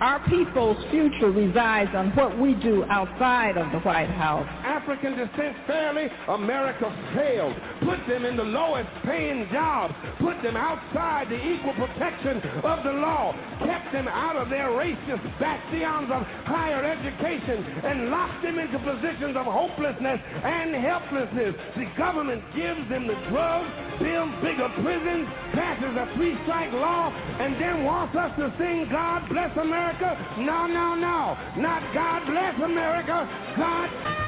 our people's future resides on what we do outside of the White House. African descent fairly, America failed. Put them in the lowest paying jobs. Put them outside the equal protection of the law. Kept them out of their racist bastions of higher education and locked them into positions of hopelessness and helplessness. The government gives them the drugs, builds bigger prisons, passes a three-strike law, and then wants us to sing God Bless America. No, no, no. Not God Bless America. God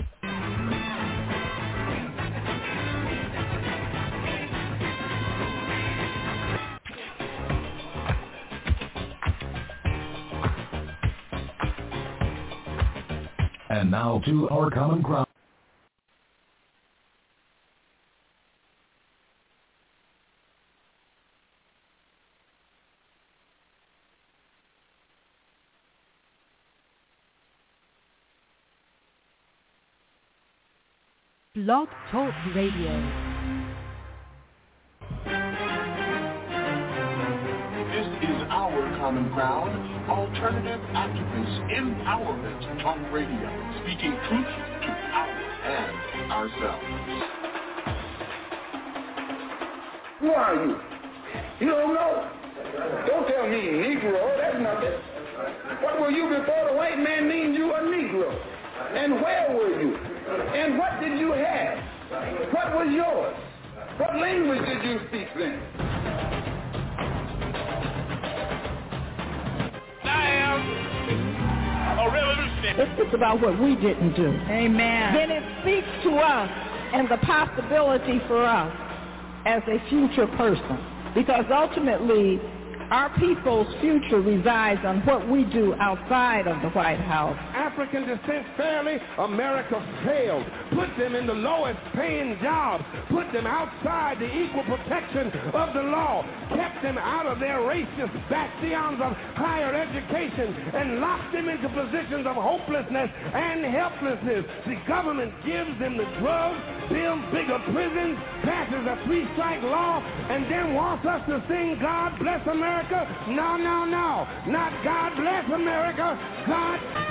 And now to Our Common Ground. Blog Talk Radio. Common ground, alternative activist empowerment talk radio, speaking truth to power and ourselves. Who are you? You don't know? Don't tell me Negro, that's nothing. What were you before the white man named you a Negro? And where were you? And what did you have? What was yours? What language did you speak then? A revolutionary. It's just about what we didn't do. Amen. Then it speaks to us and the possibility for us as a future person. Because ultimately, our people's future resides on what we do outside of the White House. African descent fairly, America failed. Put them in the lowest paying jobs. Put them outside the equal protection of the law. Kept them out of their racist bastions of higher education and locked them into positions of hopelessness and helplessness. The government gives them the drugs, builds bigger prisons, passes a three-strike law, and then wants us to sing God Bless America. No, no, no. Not God Bless America. God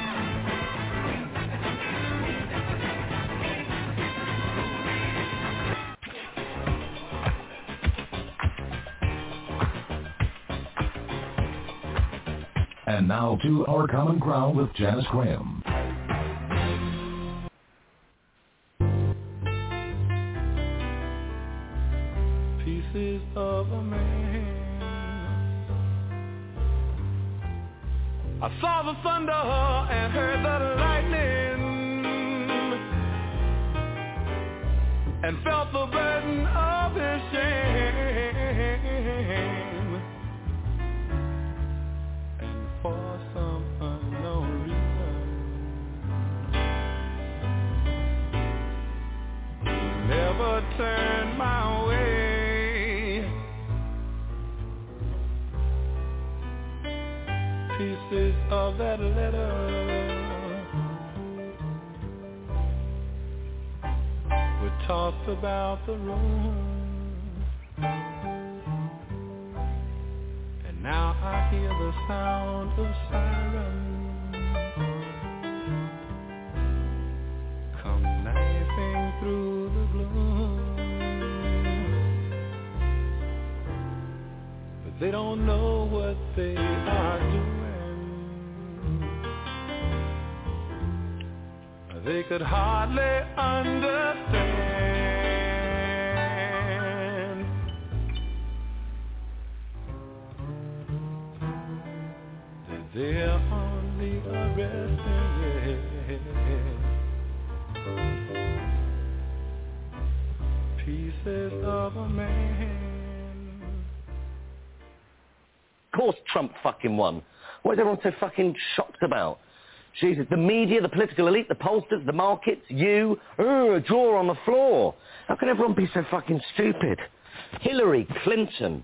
And now to Our Common Ground with Janice Graham. Pieces of a man. I saw the thunder and heard the lightning and felt the burden of his shame. For some unknown reason. Never turned my way. Pieces of that letter were tossed about the room. Now I hear the sound of sirens come knifing through the gloom. But they don't know what they are doing. They could hardly understand. They're only arresting pieces of a man. Of course Trump fucking won. What is everyone so fucking shocked about? Jesus, the media, the political elite, the pollsters, the markets, you, a drawer on the floor. How can everyone be so fucking stupid? Hillary Clinton.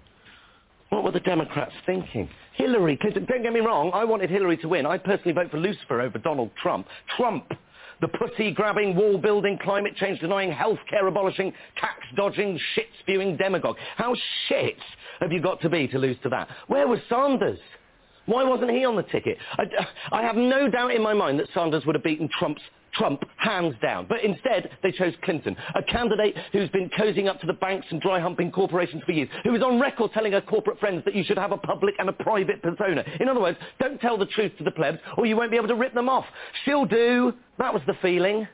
What were the Democrats thinking? Hillary Clinton, don't get me wrong, I wanted Hillary to win. I personally vote for Lucifer over Donald Trump. Trump, the pussy-grabbing, wall-building, climate change denying, health-care abolishing, tax-dodging, shit-spewing demagogue. How shit have you got to be to lose to that? Where was Sanders? Why wasn't he on the ticket? I, I have no doubt in my mind that Sanders would have beaten Trump's Trump hands down. But instead, they chose Clinton, a candidate who's been cozying up to the banks and dry humping corporations for years, who is on record telling her corporate friends that you should have a public and a private persona. In other words, don't tell the truth to the plebs or you won't be able to rip them off. She'll do. That was the feeling.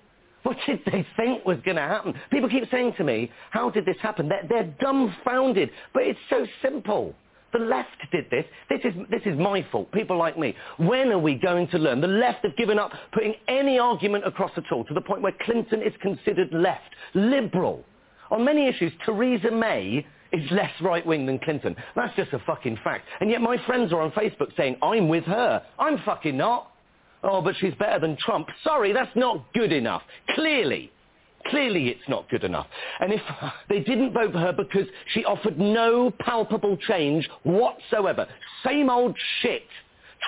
What did they think was going to happen? People keep saying to me, how did this happen? They're, they're dumbfounded. But it's so simple. The left did this. This is, this is my fault, people like me. When are we going to learn? The left have given up putting any argument across at all to the point where Clinton is considered left, liberal. On many issues, Theresa May is less right-wing than Clinton. That's just a fucking fact. And yet my friends are on Facebook saying, I'm with her. I'm fucking not. Oh, but she's better than Trump. Sorry, that's not good enough. Clearly. Clearly it's not good enough. And if they didn't vote for her because she offered no palpable change whatsoever, same old shit.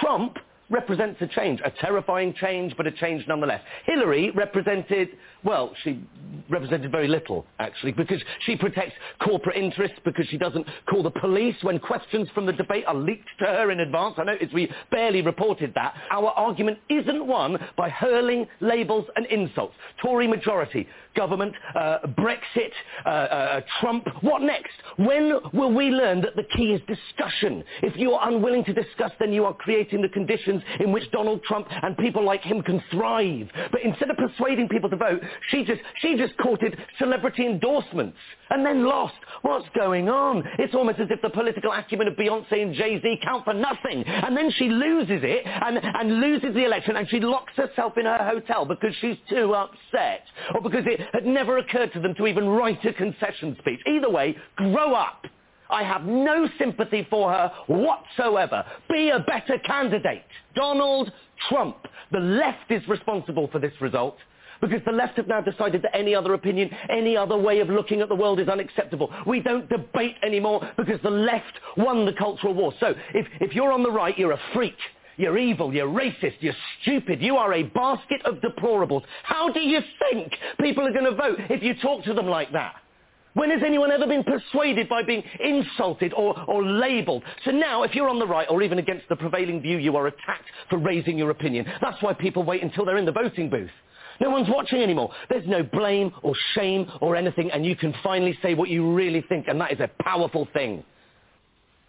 Trump represents a change, a terrifying change, but a change nonetheless. Hillary represented, well, she represented very little, actually, because she protects corporate interests, because she doesn't call the police when questions from the debate are leaked to her in advance. I noticed we barely reported that. Our argument isn't won by hurling labels and insults. Tory majority, government, uh, Brexit, uh, uh, Trump. What next? When will we learn that the key is discussion? If you are unwilling to discuss, then you are creating the conditions in which Donald Trump and people like him can thrive. But instead of persuading people to vote, she just, she just courted celebrity endorsements and then lost. What's going on? It's almost as if the political acumen of Beyonce and Jay-Z count for nothing. And then she loses it and, and loses the election and she locks herself in her hotel because she's too upset or because it had never occurred to them to even write a concession speech. Either way, grow up. I have no sympathy for her whatsoever. Be a better candidate. Donald Trump. The left is responsible for this result. Because the left have now decided that any other opinion, any other way of looking at the world is unacceptable. We don't debate anymore because the left won the cultural war. So if, if you're on the right, you're a freak. You're evil, you're racist, you're stupid, you are a basket of deplorables. How do you think people are going to vote if you talk to them like that? When has anyone ever been persuaded by being insulted or, or labelled? So now, if you're on the right or even against the prevailing view, you are attacked for raising your opinion. That's why people wait until they're in the voting booth. No one's watching anymore. There's no blame or shame or anything, and you can finally say what you really think, and that is a powerful thing.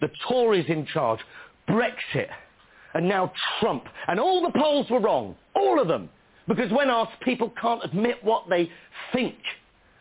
The Tories in charge, Brexit, And now Trump. And all the polls were wrong. All of them. Because when asked, people can't admit what they think.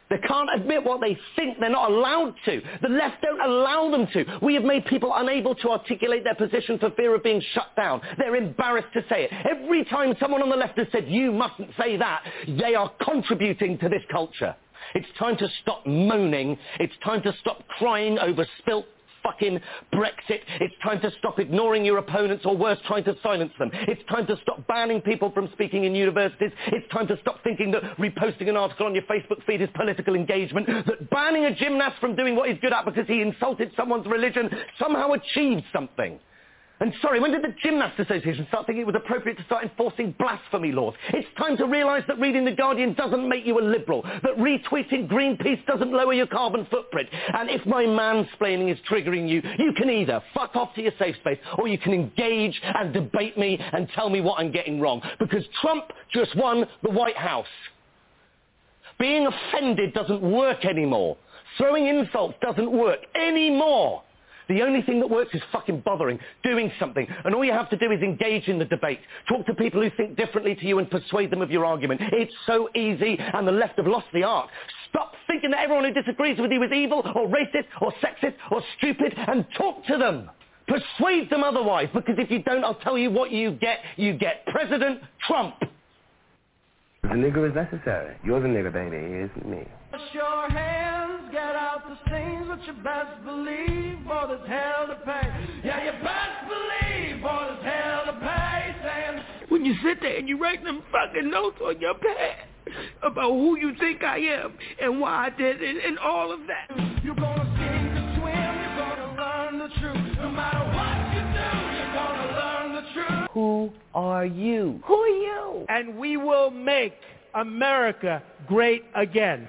They can't admit what they think. They're not allowed to. The left don't allow them to. We have made people unable to articulate their position for fear of being shut down. They're embarrassed to say it. Every time someone on the left has said, you mustn't say that, they are contributing to this culture. It's time to stop moaning. It's time to stop crying over spilt fucking Brexit. It's time to stop ignoring your opponents or worse, trying to silence them. It's time to stop banning people from speaking in universities. It's time to stop thinking that reposting an article on your Facebook feed is political engagement, that banning a gymnast from doing what he's good at because he insulted someone's religion somehow achieves something. And sorry, when did the Gymnast Association start thinking it was appropriate to start enforcing blasphemy laws? It's time to realise that reading The Guardian doesn't make you a liberal, that retweeting Greenpeace doesn't lower your carbon footprint. And if my mansplaining is triggering you, you can either fuck off to your safe space or you can engage and debate me and tell me what I'm getting wrong. Because Trump just won the White House. Being offended doesn't work anymore. Throwing insults doesn't work anymore. The only thing that works is fucking bothering, doing something. And all you have to do is engage in the debate. Talk to people who think differently to you and persuade them of your argument. It's so easy, and the left have lost the art. Stop thinking that everyone who disagrees with you is evil, or racist, or sexist, or stupid, and talk to them. Persuade them otherwise, because if you don't, I'll tell you what you get. You get President Trump. The nigger is necessary. You're the nigger, baby. He isn't me. Wash hands, get out the stains, but you best believe, boy, there's hell to pay. Yeah, you best believe, boy, there's hell to pay. Saying, when you sit there and you write them fucking notes on your pad about who you think I am and why I did it and all of that. You're gonna sink or swim, you're gonna learn the truth. No matter what you do, you're gonna learn the truth. Who are you? Who are you? And we will make America great again.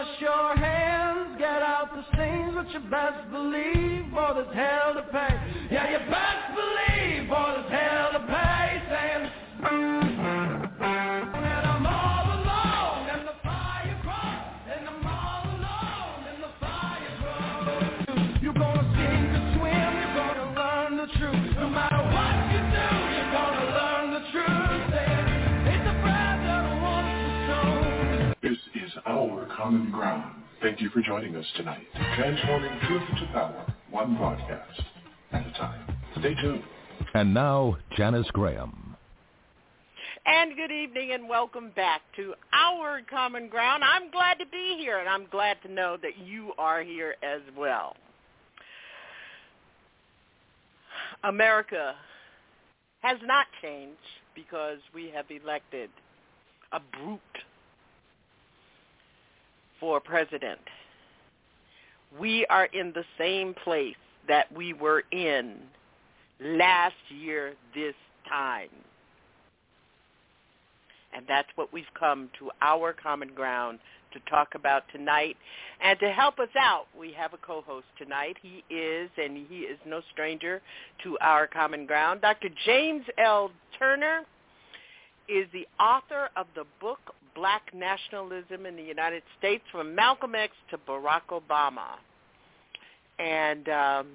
Hands, believe. Yeah, believe. Saying, is our common ground. Thank you for joining us tonight. Transforming truth to power, one broadcast at a time. Stay tuned. And now, Janice Graham. And good evening and welcome back to our common ground. I'm glad to be here and I'm glad to know that you are here as well. America has not changed because we have elected a brute for president. We are in the same place that we were in last year this time. And that's what we've come to our common ground to talk about tonight. And to help us out, we have a co-host tonight. He is, and he is no stranger to our common ground. Dr. James L. Taylor is the author of the book Black Nationalism in the United States from Malcolm X to Barack Obama. And um,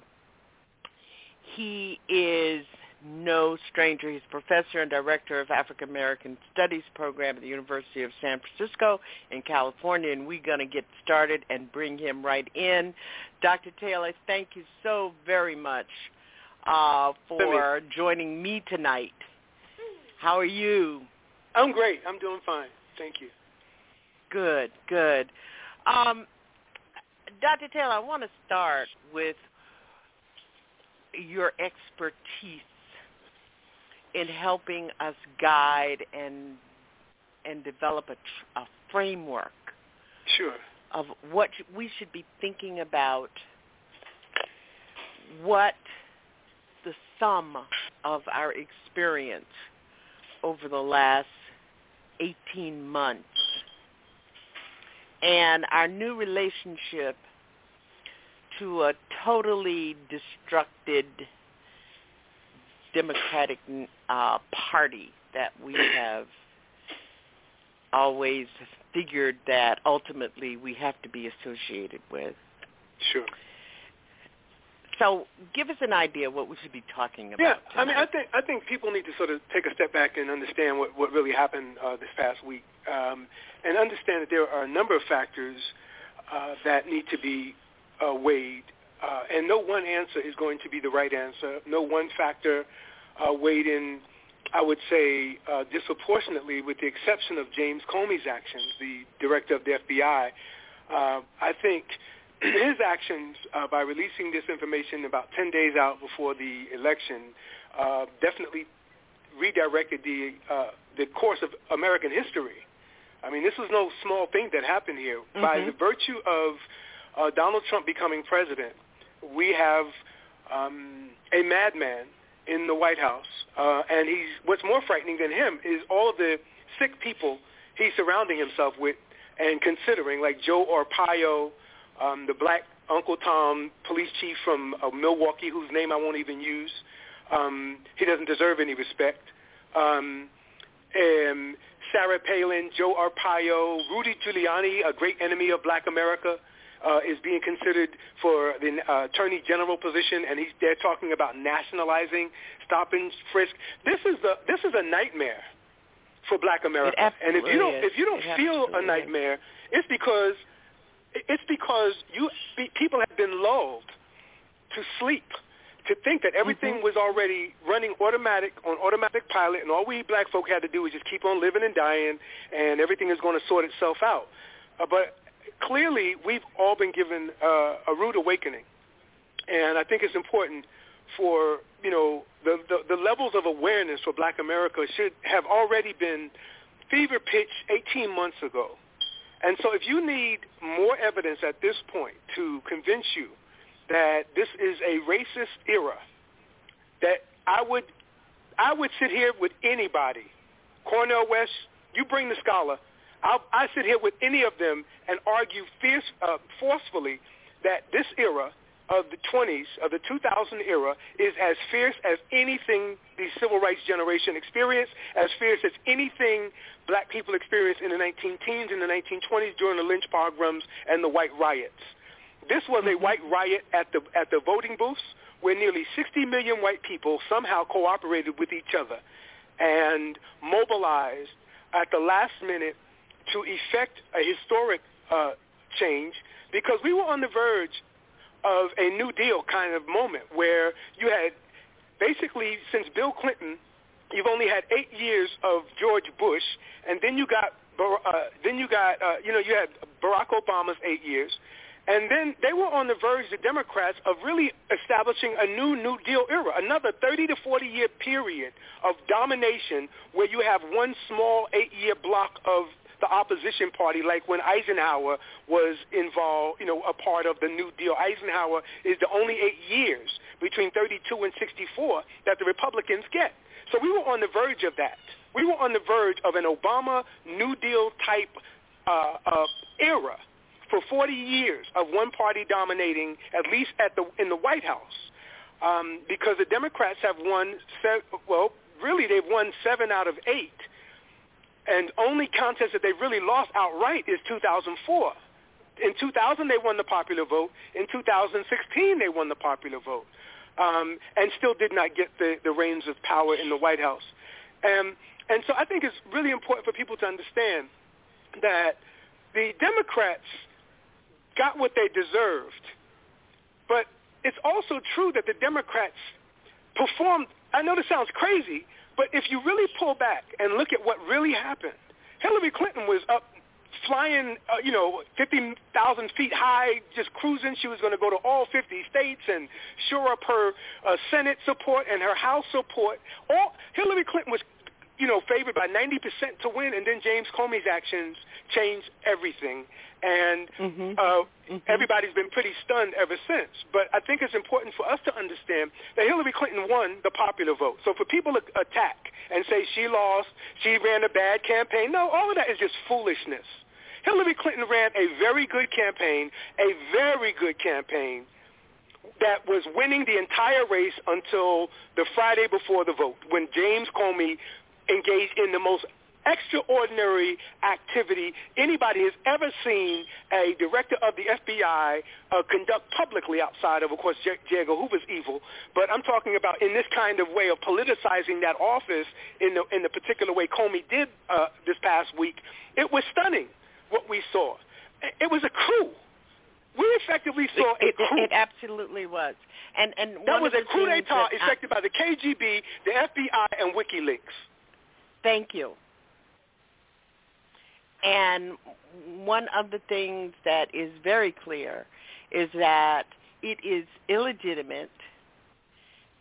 he is no stranger. He's professor and director of African American Studies program at the University of San Francisco in California, and we're going to get started and bring him right in. Dr. Taylor, thank you so very much uh, for joining me tonight. How are you? I'm great. I'm doing fine. Thank you. Good, good. Um, Dr. Taylor, I want to start with your expertise in helping us guide and and develop a, tr- a framework Sure. of what we should be thinking about what the sum of our experience over the last 18 months and our new relationship to a totally destructed Democratic uh, Party that we have always figured that ultimately we have to be associated with. Sure. So give us an idea what we should be talking about. Yeah, I mean, I think I think people need to sort of take a step back and understand what what really happened uh, this past week, um, and understand that there are a number of factors uh, that need to be uh, weighed, uh, and no one answer is going to be the right answer. No one factor uh, weighed in, I would say, uh, disproportionately, with the exception of James Comey's actions, the director of the FBI. Uh, I think his actions uh, by releasing this information about 10 days out before the election uh, definitely redirected the uh, the course of American history. I mean, this was no small thing that happened here. By Mhm. the virtue of uh, Donald Trump becoming president, we have um, a madman in the White House, uh, and he's what's more frightening than him is all of the sick people he's surrounding himself with and considering, like Joe Arpaio, um, the black Uncle Tom police chief from uh, Milwaukee, whose name I won't even use. Um, he doesn't deserve any respect. Um, um, Sarah Palin, Joe Arpaio, Rudy Giuliani, a great enemy of black America, uh, is being considered for the uh, attorney general position, and he's, they're talking about nationalizing stop and frisk. This is the this is a nightmare for black America. and if you don't if you don't. It feel a absolutely is. nightmare, it's because it's because you people have been lulled to sleep to think that everything Mm-hmm. was already running automatic on automatic pilot and all we black folk had to do was just keep on living and dying and everything is going to sort itself out. Uh, but clearly we've all been given uh, a rude awakening. And I think it's important for, you know, the, the, the levels of awareness for black America should have already been fever pitch 18 months ago. And so if you need more evidence at this point to convince you that this is a racist era, that I would I would sit here with anybody, Cornel West, you bring the scholar, I'll, I sit here with any of them and argue fierce, uh, forcefully that this era of the 20s, of the 2000 era, is as fierce as anything the civil rights generation experienced, as fierce as anything black people experienced in the 19 teens and the 1920s during the lynch pogroms and the white riots. This was a white riot at the at the voting booths where nearly 60 million white people somehow cooperated with each other and mobilized at the last minute to effect a historic uh, change because we were on the verge of a New Deal kind of moment where you had basically since Bill Clinton, you've only had eight years of George Bush, and then you got uh, then you got uh, you know you had Barack Obama's eight years, and then they were on the verge, the Democrats, of really establishing a new New Deal era, another 30 to 40 year period of domination where you have one small eight year block of the opposition party, like when Eisenhower was involved, you know, a part of the New Deal. Eisenhower is the only eight years between 32 and 64 that the Republicans get. So we were on the verge of that. We were on the verge of an Obama New Deal type uh, uh, era for 40 years of one party dominating, at least at the in the White House, um, because the Democrats have won. Se- well, really, they've won seven out of eight and only contest that they really lost outright is 2004. In 2000, they won the popular vote. In 2016, they won the popular vote, um, and still did not get the, the reins of power in the White House. Um, and so I think it's really important for people to understand that the Democrats got what they deserved, but it's also true that the Democrats performed. I know this sounds crazy, but if you really pull back and look at what really happened, Hillary Clinton was up flying, uh, you know, 50,000 feet high, just cruising. She was going to go to all 50 states and shore up her uh, Senate support and her House support. All Hillary Clinton was, you know, favored by 90% to win, and then James Comey's actions changed everything. And uh, everybody's been pretty stunned ever since. But I think it's important for us to understand that Hillary Clinton won the popular vote. So for people to attack and say she lost, she ran a bad campaign, no, all of that is just foolishness. Hillary Clinton ran a very good campaign, a very good campaign that was winning the entire race until the Friday before the vote when James Comey engaged in the most extraordinary activity anybody has ever seen a director of the FBI uh, conduct publicly outside of, of course, J- J. Edgar Hoover's evil. But I'm talking about in this kind of way of politicizing that office in the, in the particular way Comey did uh, this past week. It was stunning what we saw. It was a coup. We effectively saw it, a coup. It, it absolutely was. And and that was a the coup that I- effected by the KGB, the FBI, and WikiLeaks. Thank you. And one of the things that is very clear is that it is illegitimate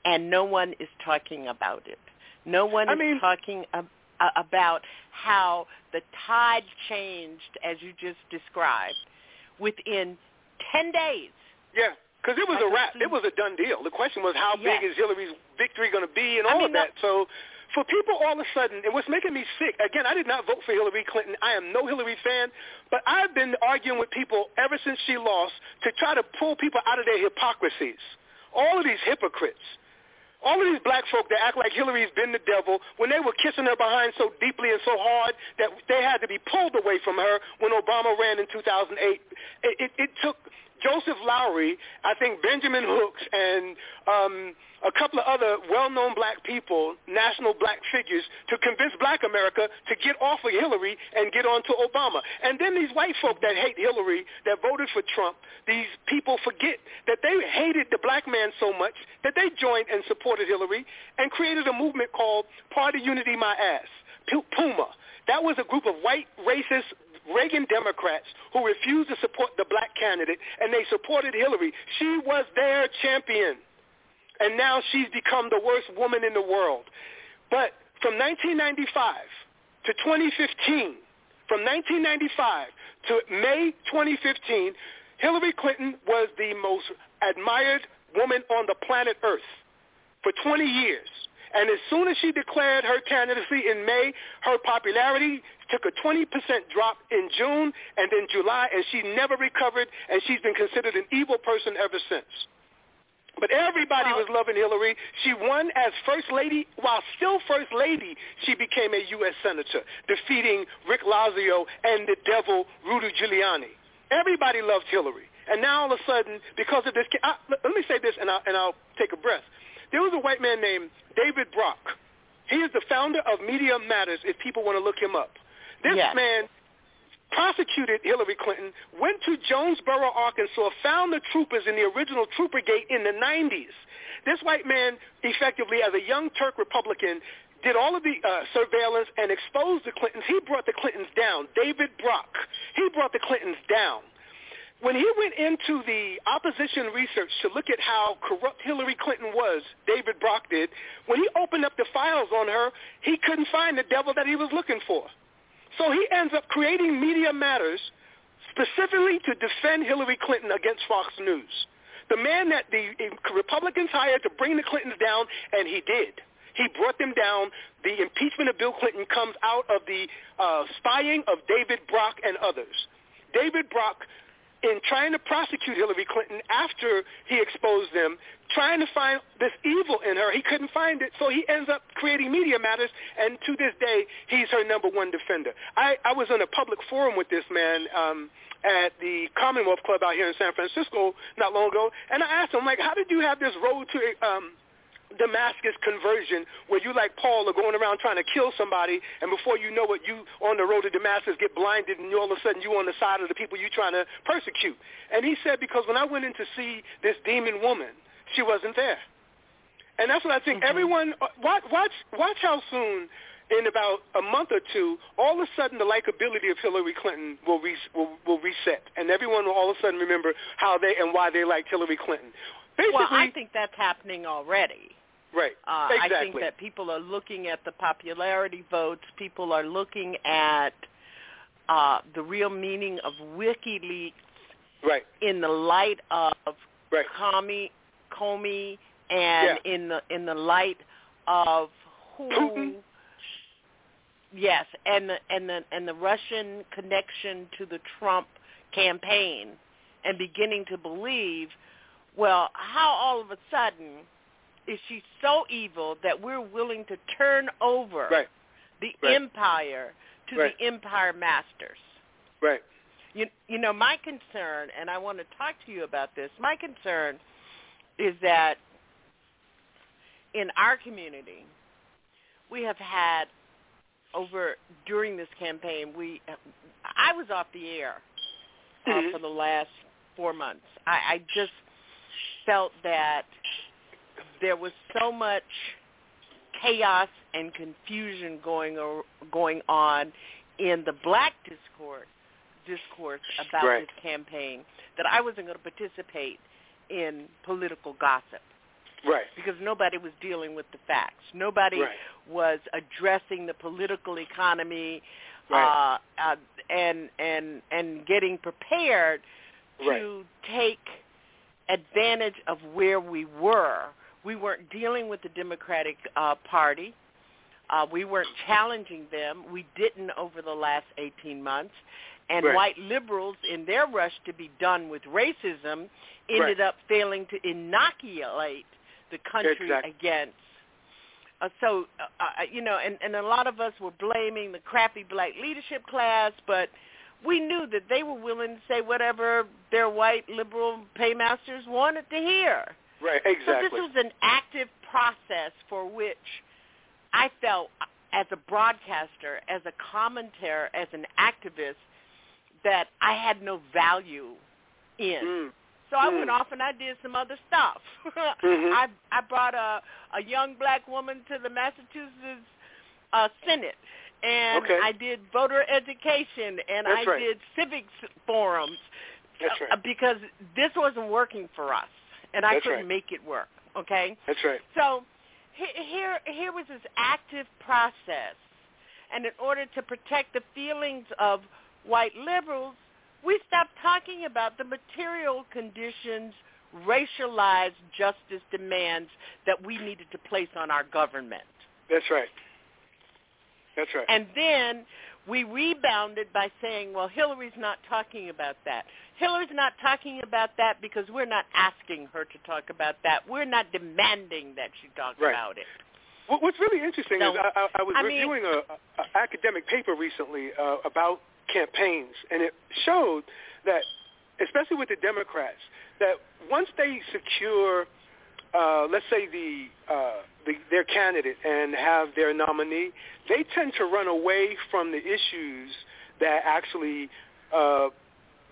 and no one is talking about it. No one I is mean- talking ab- about how the tide changed, as you just described, within 10 days. Yeah, because it was Like a wrap. It was a done deal. The question was how Yes. big is Hillary's victory going to be and I all mean, of that. So for people all of a sudden, and what's making me sick, again, I did not vote for Hillary Clinton. I am no Hillary fan, but I've been arguing with people ever since she lost to try to pull people out of their hypocrisies. All of these hypocrites. All of these black folk that act like Hillary's been the devil when they were kissing her behind so deeply and so hard that they had to be pulled away from her when Obama ran in 2008. It, it, it took Joseph Lowery, I think Benjamin Hooks, and um, a couple of other well-known black people, national black figures, to convince black America to get off of Hillary and get on to Obama. And then these white folk that hate Hillary, that voted for Trump, these people forget that they hated the black man so much that they joined and supported Hillary and created a movement called Party Unity My Ass, Puma. That was a group of white racist Reagan Democrats who refused to support the black candidate, and they supported Hillary. She was their champion, and now she's become the worst woman in the world. But from 1995 to 2015, from 1995 to May 2015, Hillary Clinton was the most admired woman on the planet Earth for 20 years. And as soon as she declared her candidacy in May, her popularity took a 20% drop in June and then July, and she never recovered, and she's been considered an evil person ever since. But everybody was loving Hillary. She won as First Lady. While still First Lady, she became a U.S. Senator, defeating Rick Lazio and the devil Rudy Giuliani. Everybody loved Hillary. And now all of a sudden, because of this, I, let let me say this, and I'll, and I'll take a breath. There was a white man named David Brock. He is the founder of Media Matters, if people want to look him up. This Yes. man prosecuted Hillary Clinton, went to Jonesboro, Arkansas, found the troopers in the original Troopergate in the 90s. This white man, effectively, as a young Turk Republican, did all of the uh, surveillance and exposed the Clintons. He brought the Clintons down. David Brock. He brought the Clintons down. When he went into the opposition research to look at how corrupt Hillary Clinton was, David Brock did, when he opened up the files on her, he couldn't find the devil that he was looking for. So he ends up creating Media Matters specifically to defend Hillary Clinton against Fox News. The man that the Republicans hired to bring the Clintons down, and he did. He brought them down. The impeachment of Bill Clinton comes out of the uh, spying of David Brock and others. David Brock, in trying to prosecute Hillary Clinton after he exposed them, trying to find this evil in her, he couldn't find it, so he ends up creating Media Matters, and to this day, he's her number one defender. I, I was in a public forum with this man um, at the Commonwealth Club out here in San Francisco not long ago, and I asked him, like, how did you have this road to um, Damascus conversion where you like Paul are going around trying to kill somebody and before you know it you on the road to Damascus get blinded and you all of a sudden you on the side of the people you're trying to persecute. And he said because when I went in to see this demon woman, she wasn't there. And that's what I think mm-hmm. everyone uh, watch watch watch how soon in about a month or two, all of a sudden the likability of Hillary Clinton will, re- will will reset, and everyone will all of a sudden remember how they and why they liked Hillary Clinton. Basically, well, I think that's happening already. Right. Uh, exactly. I think that people are looking at the popularity votes. People are looking at uh, the real meaning of WikiLeaks right. in the light of right. Comey, Comey, and Yeah. in the in the light of who. Putin. Yes, and the and the and the Russian connection to the Trump campaign, and beginning to believe, well, how all of a sudden is she so evil that we're willing to turn over Right. the Right. empire to Right. the empire masters. Right. You, you know, my concern, and I want to talk to you about this, my concern is that in our community, we have had over during this campaign, we I was off the air uh, Mhm. for the last four months. I, I just felt that there was so much chaos and confusion going o- going on in the black discourse discourse about Right. this campaign that I wasn't going to participate in political gossip Right. because nobody was dealing with the facts. Nobody Right. was addressing the political economy Right. uh, uh, and and and getting prepared to take advantage of where we were. We weren't dealing with the Democratic uh, Party. Uh, we weren't challenging them. We didn't over the last 18 months. And Right. white liberals, in their rush to be done with racism, ended up failing to inoculate the country Exactly. against. Uh, so, uh, uh, you know, and, and a lot of us were blaming the crappy black leadership class, but we knew that they were willing to say whatever their white liberal paymasters wanted to hear. Right. So this was an active process for which I felt as a broadcaster, as a commentator, as an activist, that I had no value in. Mm. So I Mm. went off and I did some other stuff. Mhm. I I brought a a young black woman to the Massachusetts uh, Senate, and Okay. I did voter education, and That's I right. did civics forums That's uh, right. because this wasn't working for us, and I That's couldn't right. make it work. Okay, That's right. so he- here here was this active process, and in order to protect the feelings of white liberals, we stopped talking about the material conditions, racialized justice demands that we needed to place on our government. That's right. That's right. And then we rebounded by saying, well, Hillary's not talking about that. Hillary's not talking about that because we're not asking her to talk about that. We're not demanding that she talk Right. about it. What- What's really interesting So, is I, I, was I mean- reviewing a, a academic paper recently uh, about campaigns, and it showed that, especially with the Democrats, that once they secure, uh, let's say the, uh, the their candidate and have their nominee, they tend to run away from the issues that actually uh,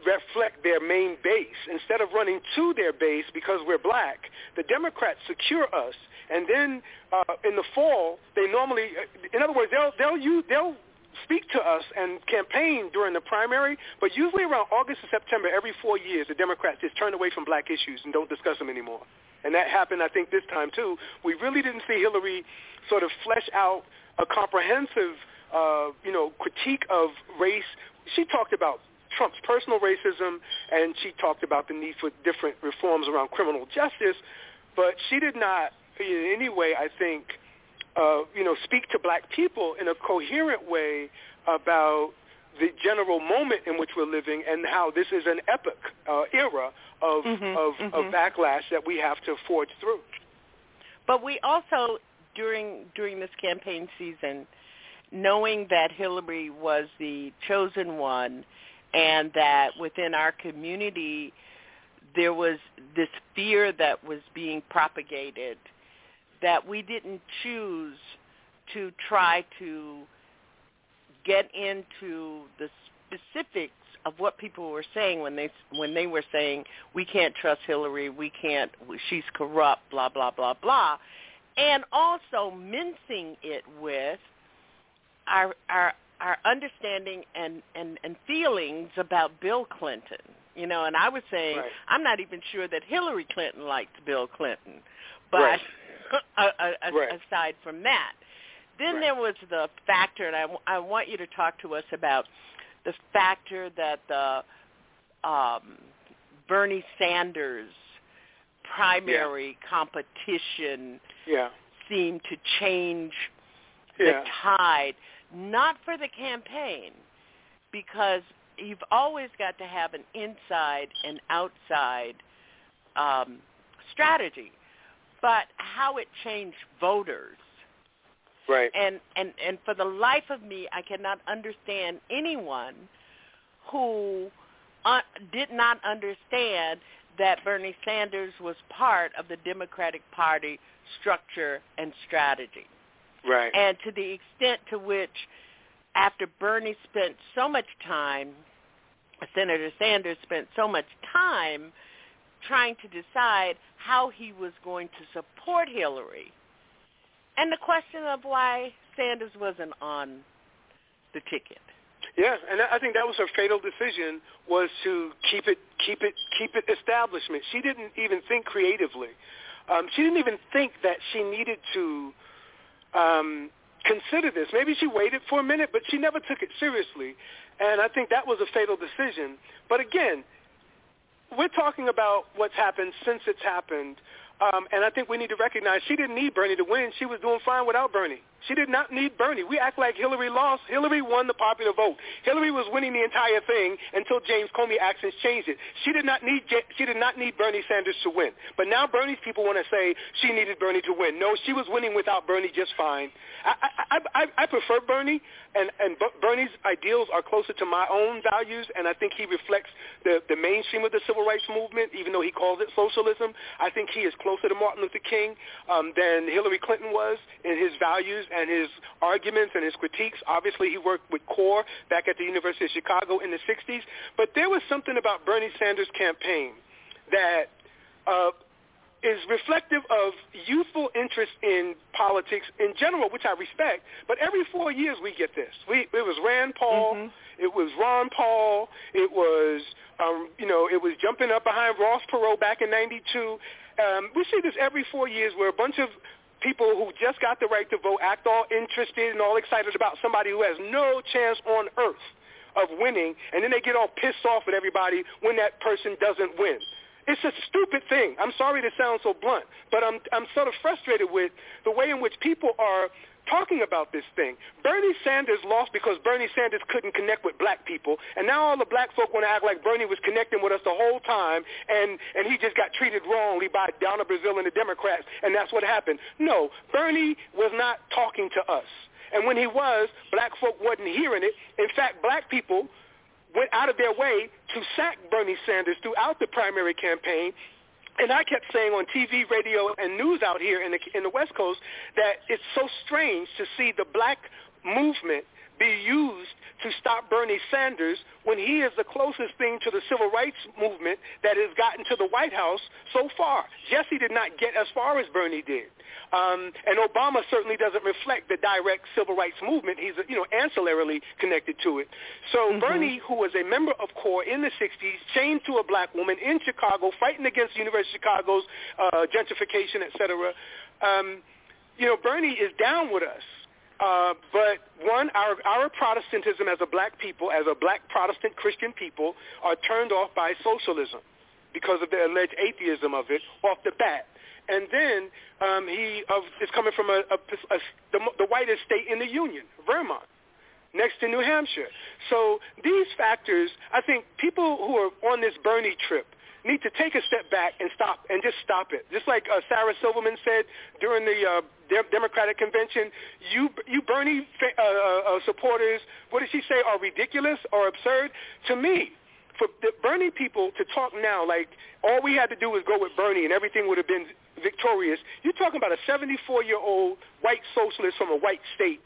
reflect their main base instead of running to their base because we're black. The Democrats secure us, and then uh, in the fall they normally, in other words, they'll they'll use, they'll speak to us and campaign during the primary, but usually around August or September every four years, the Democrats just turn away from black issues and don't discuss them anymore. And that happened, I think, this time too. We really didn't see Hillary sort of flesh out a comprehensive, uh, you know, critique of race. She talked about Trump's personal racism, and she talked about the need for different reforms around criminal justice, but she did not in any way, I think, uh, you know, speak to black people in a coherent way about the general moment in which we're living and how this is an epic uh, era of, Mhm, of, mhm. of backlash that we have to forge through. But we also during during this campaign season, knowing that Hillary was the chosen one, and that within our community there was this fear that was being propagated, that we didn't choose to try to get into the specifics of what people were saying when they when they were saying we can't trust Hillary, we can't, she's corrupt, blah blah blah blah, and also mincing it with our our our understanding and and and feelings about Bill Clinton. You know, and I was saying Right. I'm not even sure that Hillary Clinton liked Bill Clinton, but Right. a, a, Right. aside from that, then there was the factor, and I, I want you to talk to us about the factor that the um, Bernie Sanders primary competition Yeah. seemed to change Yeah. the tide, not for the campaign, because you've always got to have an inside and outside um, strategy, but how it changed voters. Right. And and and for the life of me, I cannot understand anyone who uh, did not understand that Bernie Sanders was part of the Democratic Party structure and strategy. Right. And to the extent to which, after Bernie spent so much time, Senator Sanders spent so much time trying to decide how he was going to support Hillary. And the question of why Sanders wasn't on the ticket. Yeah, and I think that was her fatal decision was to keep it, keep it, keep it establishment. She didn't even think creatively. Um, she didn't even think that she needed to um, consider this. Maybe she waited for a minute, but she never took it seriously. And I think that was a fatal decision. But again, we're talking about what's happened since it's happened. Um, and I think we need to recognize she didn't need Bernie to win. She was doing fine without Bernie. She did not need Bernie. We act like Hillary lost. Hillary won the popular vote. Hillary was winning the entire thing until James Comey actions changed it. She did not need she did not need Bernie Sanders to win. But now Bernie's people want to say she needed Bernie to win. No, she was winning without Bernie just fine. I I, I, I prefer Bernie, and and Bernie's ideals are closer to my own values, and I think he reflects the the mainstream of the civil rights movement. Even though he calls it socialism, I think he is closer to Martin Luther King um, than Hillary Clinton was in his values and his arguments and his critiques. Obviously, he worked with CORE back at the University of Chicago in the 60s. But there was something about Bernie Sanders' campaign that uh, is reflective of youthful interest in politics in general, which I respect. But every four years we get this. We, it was Rand Paul. Mm-hmm. It was Ron Paul. It was, um, you know, it was jumping up behind Ross Perot back in 92. Um, we see this every four years where a bunch of people who just got the right to vote act all interested and all excited about somebody who has no chance on earth of winning, and then they get all pissed off at everybody when that person doesn't win. It's a stupid thing. I'm sorry to sound so blunt, but I'm I'm sort of frustrated with the way in which people are talking about this thing. Bernie Sanders lost because Bernie Sanders couldn't connect with black people, and now all the black folk want to act like Bernie was connecting with us the whole time, and, and he just got treated wrongly by Donna Brazile and the Democrats, and that's what happened. No, Bernie was not talking to us. And when he was, black folk wasn't hearing it. In fact, black people went out of their way to sack Bernie Sanders throughout the primary campaign and I kept saying on TV, radio, and news out here in the in the West Coast that it's so strange to see the black movement be used to stop Bernie Sanders when he is the closest thing to the civil rights movement that has gotten to the White House so far. Jesse did not get as far as Bernie did. Um, and Obama certainly doesn't reflect the direct civil rights movement. He's, you know, ancillarily connected to it. So Mm-hmm. Bernie, who was a member of CORE in the 60s, chained to a black woman in Chicago, fighting against the University of Chicago's uh, gentrification, et cetera, um, you know, Bernie is down with us. Uh, but one, our, our Protestantism as a black people, as a black Protestant Christian people, are turned off by socialism because of the alleged atheism of it off the bat. And then um, he uh, is coming from a, a, a, the, the whitest state in the Union, Vermont, next to New Hampshire. So these factors, I think people who are on this Bernie trip need to take a step back and stop and just stop it. Just like uh, Sarah Silverman said during the uh, De- Democratic convention, you you Bernie uh, uh, supporters, what did she say, are ridiculous or absurd? To me, for the Bernie people to talk now like all we had to do was go with Bernie and everything would have been victorious. You're talking about a 74-year-old white socialist from a white state,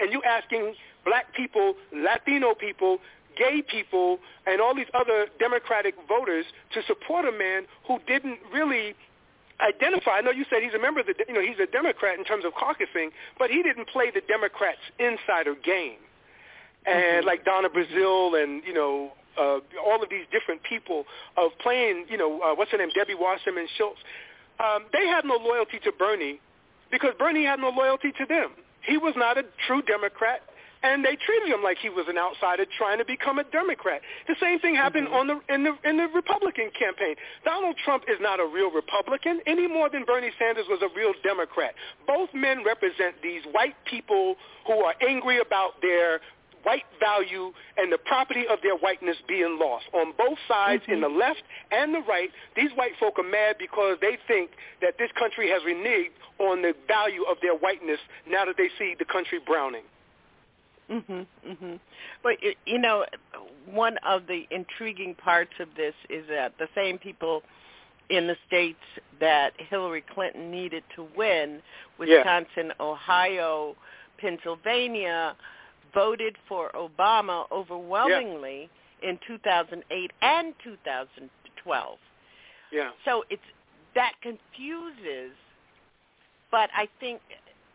and you asking black people, Latino people, gay people, and all these other Democratic voters to support a man who didn't really identify. I know you said he's a member of the, you know, he's a Democrat in terms of caucusing, but he didn't play the Democrats' insider game. And like Donna Brazile and, you know, uh, all of these different people of playing, you know, uh, what's her name, Debbie Wasserman Schultz, um, they had no loyalty to Bernie because Bernie had no loyalty to them. He was not a true Democrat, and they treated him like he was an outsider trying to become a Democrat. The same thing happened on the in the in the Republican campaign. Donald Trump is not a real Republican any more than Bernie Sanders was a real Democrat. Both men represent these white people who are angry about their white value and the property of their whiteness being lost. On both sides, Mm-hmm. in the left and the right, these white folk are mad because they think that this country has reneged on the value of their whiteness now that they see the country browning. Mhm. Mhm. But you know, one of the intriguing parts of this is that the same people in the states that Hillary Clinton needed to win, Yeah. Wisconsin, Ohio, Pennsylvania, voted for Obama overwhelmingly in 2008 and 2012. Yeah. So it's that confuses, but I think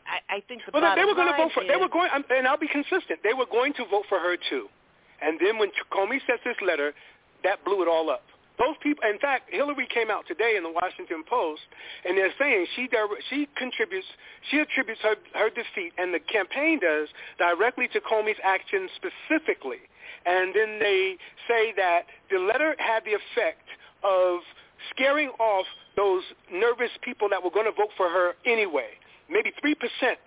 I, I think the Well, they- they were going to vote for. They were going, and I'll be consistent. They were going to vote for her too. And then when Comey sent this letter, that blew it all up. Those people, in fact, Hillary came out today in the Washington Post, and they're saying she she contributes, she attributes her her defeat, and the campaign does directly to Comey's actions specifically. And then they say that the letter had the effect of scaring off those nervous people that were going to vote for her anyway. Maybe 3%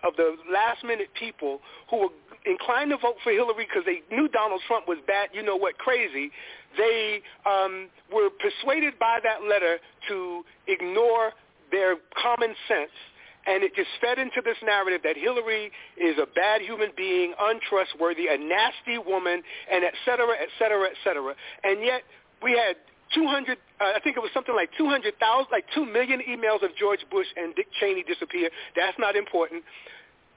of the last-minute people who were inclined to vote for Hillary because they knew Donald Trump was bad, you know what, crazy, they um, were persuaded by that letter to ignore their common sense and it just fed into this narrative that Hillary is a bad human being, untrustworthy, a nasty woman, and et cetera, et cetera, et cetera. And yet we had 200, uh, I think it was something like 200,000, like 2 million emails of George Bush and Dick Cheney disappear. That's not important.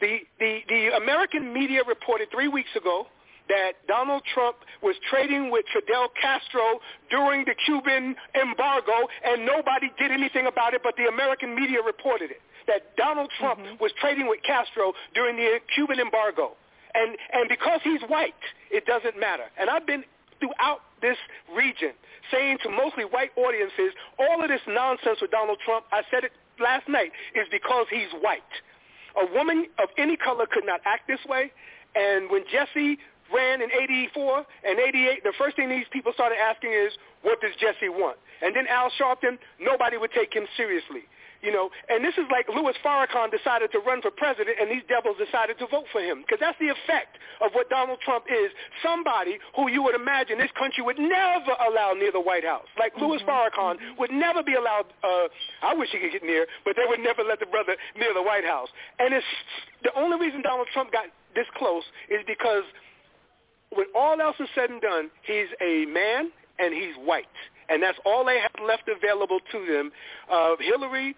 The, the, the American media reported three weeks ago that Donald Trump was trading with Fidel Castro during the Cuban embargo, and nobody did anything about it, but the American media reported it, that Donald Trump was trading with Castro during the Cuban embargo. And, and because he's white, it doesn't matter. And I've been throughout this region saying to mostly white audiences, all of this nonsense with Donald Trump, I said it last night, is because he's white. A woman of any color could not act this way. And when Jesse ran in 84 and 88, the first thing these people started asking is, what does Jesse want? And then Al Sharpton, nobody would take him seriously. You know, and this is like Louis Farrakhan decided to run for president, and these devils decided to vote for him because that's the effect of what Donald Trump is. Somebody who you would imagine this country would never allow near the White House, like Louis Farrakhan would never be allowed. Uh, I wish he could get near, but they would never let the brother near the White House. And it's the only reason Donald Trump got this close is because when all else is said and done, he's a man and he's white. And that's all they have left available to them. Uh, Hillary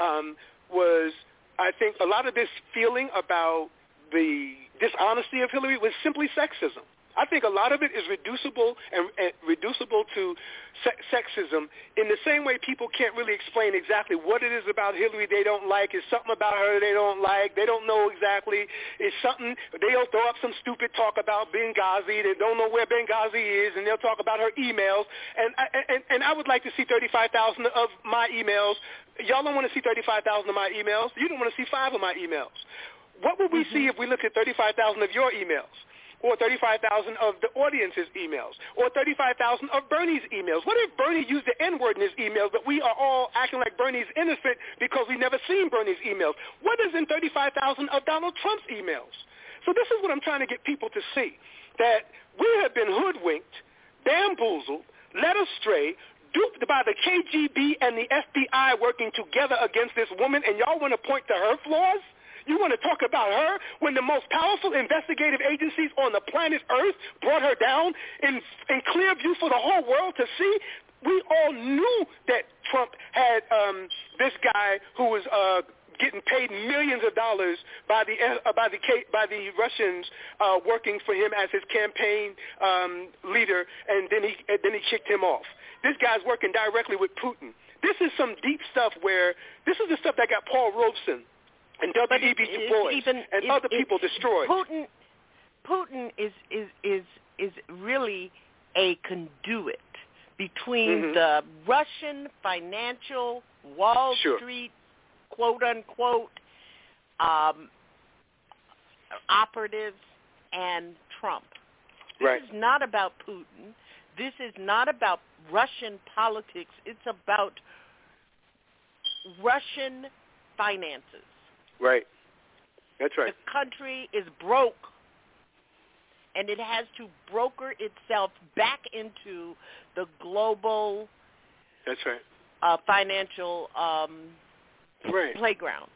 um, was, I think, a lot of this feeling about the dishonesty of Hillary was simply sexism. I think a lot of it is reducible and, and reducible to se- sexism in the same way people can't really explain exactly what it is about Hillary they don't like. Is something about her they don't like. They don't know exactly. It's something they'll throw up some stupid talk about Benghazi. They don't know where Benghazi is, and they'll talk about her emails. And I, and, and I would like to see 35,000 of my emails. Y'all don't want to see 35,000 of my emails. You don't want to see five of my emails. What would we mm-hmm. see if we looked at 35,000 of your emails? Or 35,000 of the audience's emails, or 35,000 of Bernie's emails. What if Bernie used the N-word in his emails, but we are all acting like Bernie's innocent because we've never seen Bernie's emails? What is in 35,000 of Donald Trump's emails? So this is what I'm trying to get people to see, that we have been hoodwinked, bamboozled, led astray, duped by the KGB and the FBI working together against this woman, and y'all want to point to her flaws? You want to talk about her when the most powerful investigative agencies on the planet Earth brought her down in, in clear view for the whole world to see? We all knew that Trump had um, this guy who was uh, getting paid millions of dollars by the uh, by the by the Russians uh, working for him as his campaign um, leader, and then he and then he kicked him off. This guy's working directly with Putin. This is some deep stuff where this is the stuff that got Paul Robeson and W.E.B. Du Bois even, and it- other it- people destroyed. Putin, Putin is is is is really a conduit between Mhm. the Russian financial Wall Sure. Street quote unquote um, operatives and Trump. This Right. is not about Putin. This is not about Russian politics. It's about Russian finances. Right. That's right. The country is broke. and it has to broker itself back into the global That's right. uh, financial um, Right. playground.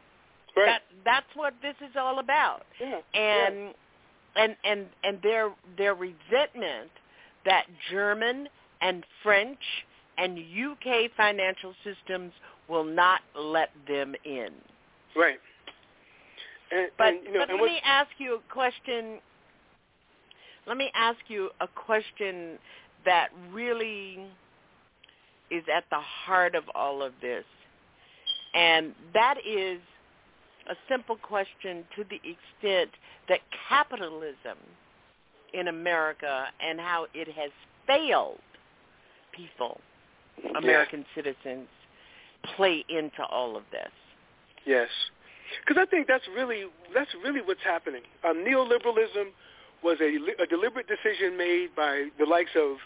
Right. That that's what this is all about. Yeah. And and and and their their resentment that German and French and UK financial systems will not let them in. Right. And, But and, you know, but let me ask you a question. Let me ask you a question that really is at the heart of all of this. And that is a simple question to the extent that capitalism in America and how it has failed people, American citizens, play into all of this. Yes, because I think that's really that's really what's happening. Um, neoliberalism was a, a deliberate decision made by the likes of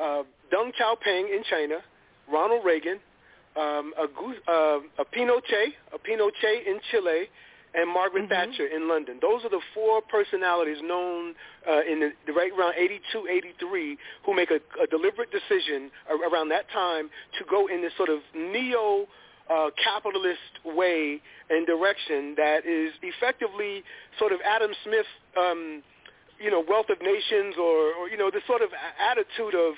uh, Deng Xiaoping in China, Ronald Reagan, um, a, uh, a Pinochet, a Pinochet in Chile, and Margaret Thatcher in London. Those are the four personalities known uh, in the, the right around 82, 83 who make a, a deliberate decision around that time to go in this sort of neo uh, capitalist way and direction that is effectively sort of Adam Smith, um, you know, wealth of nations, or, or you know, this sort of attitude of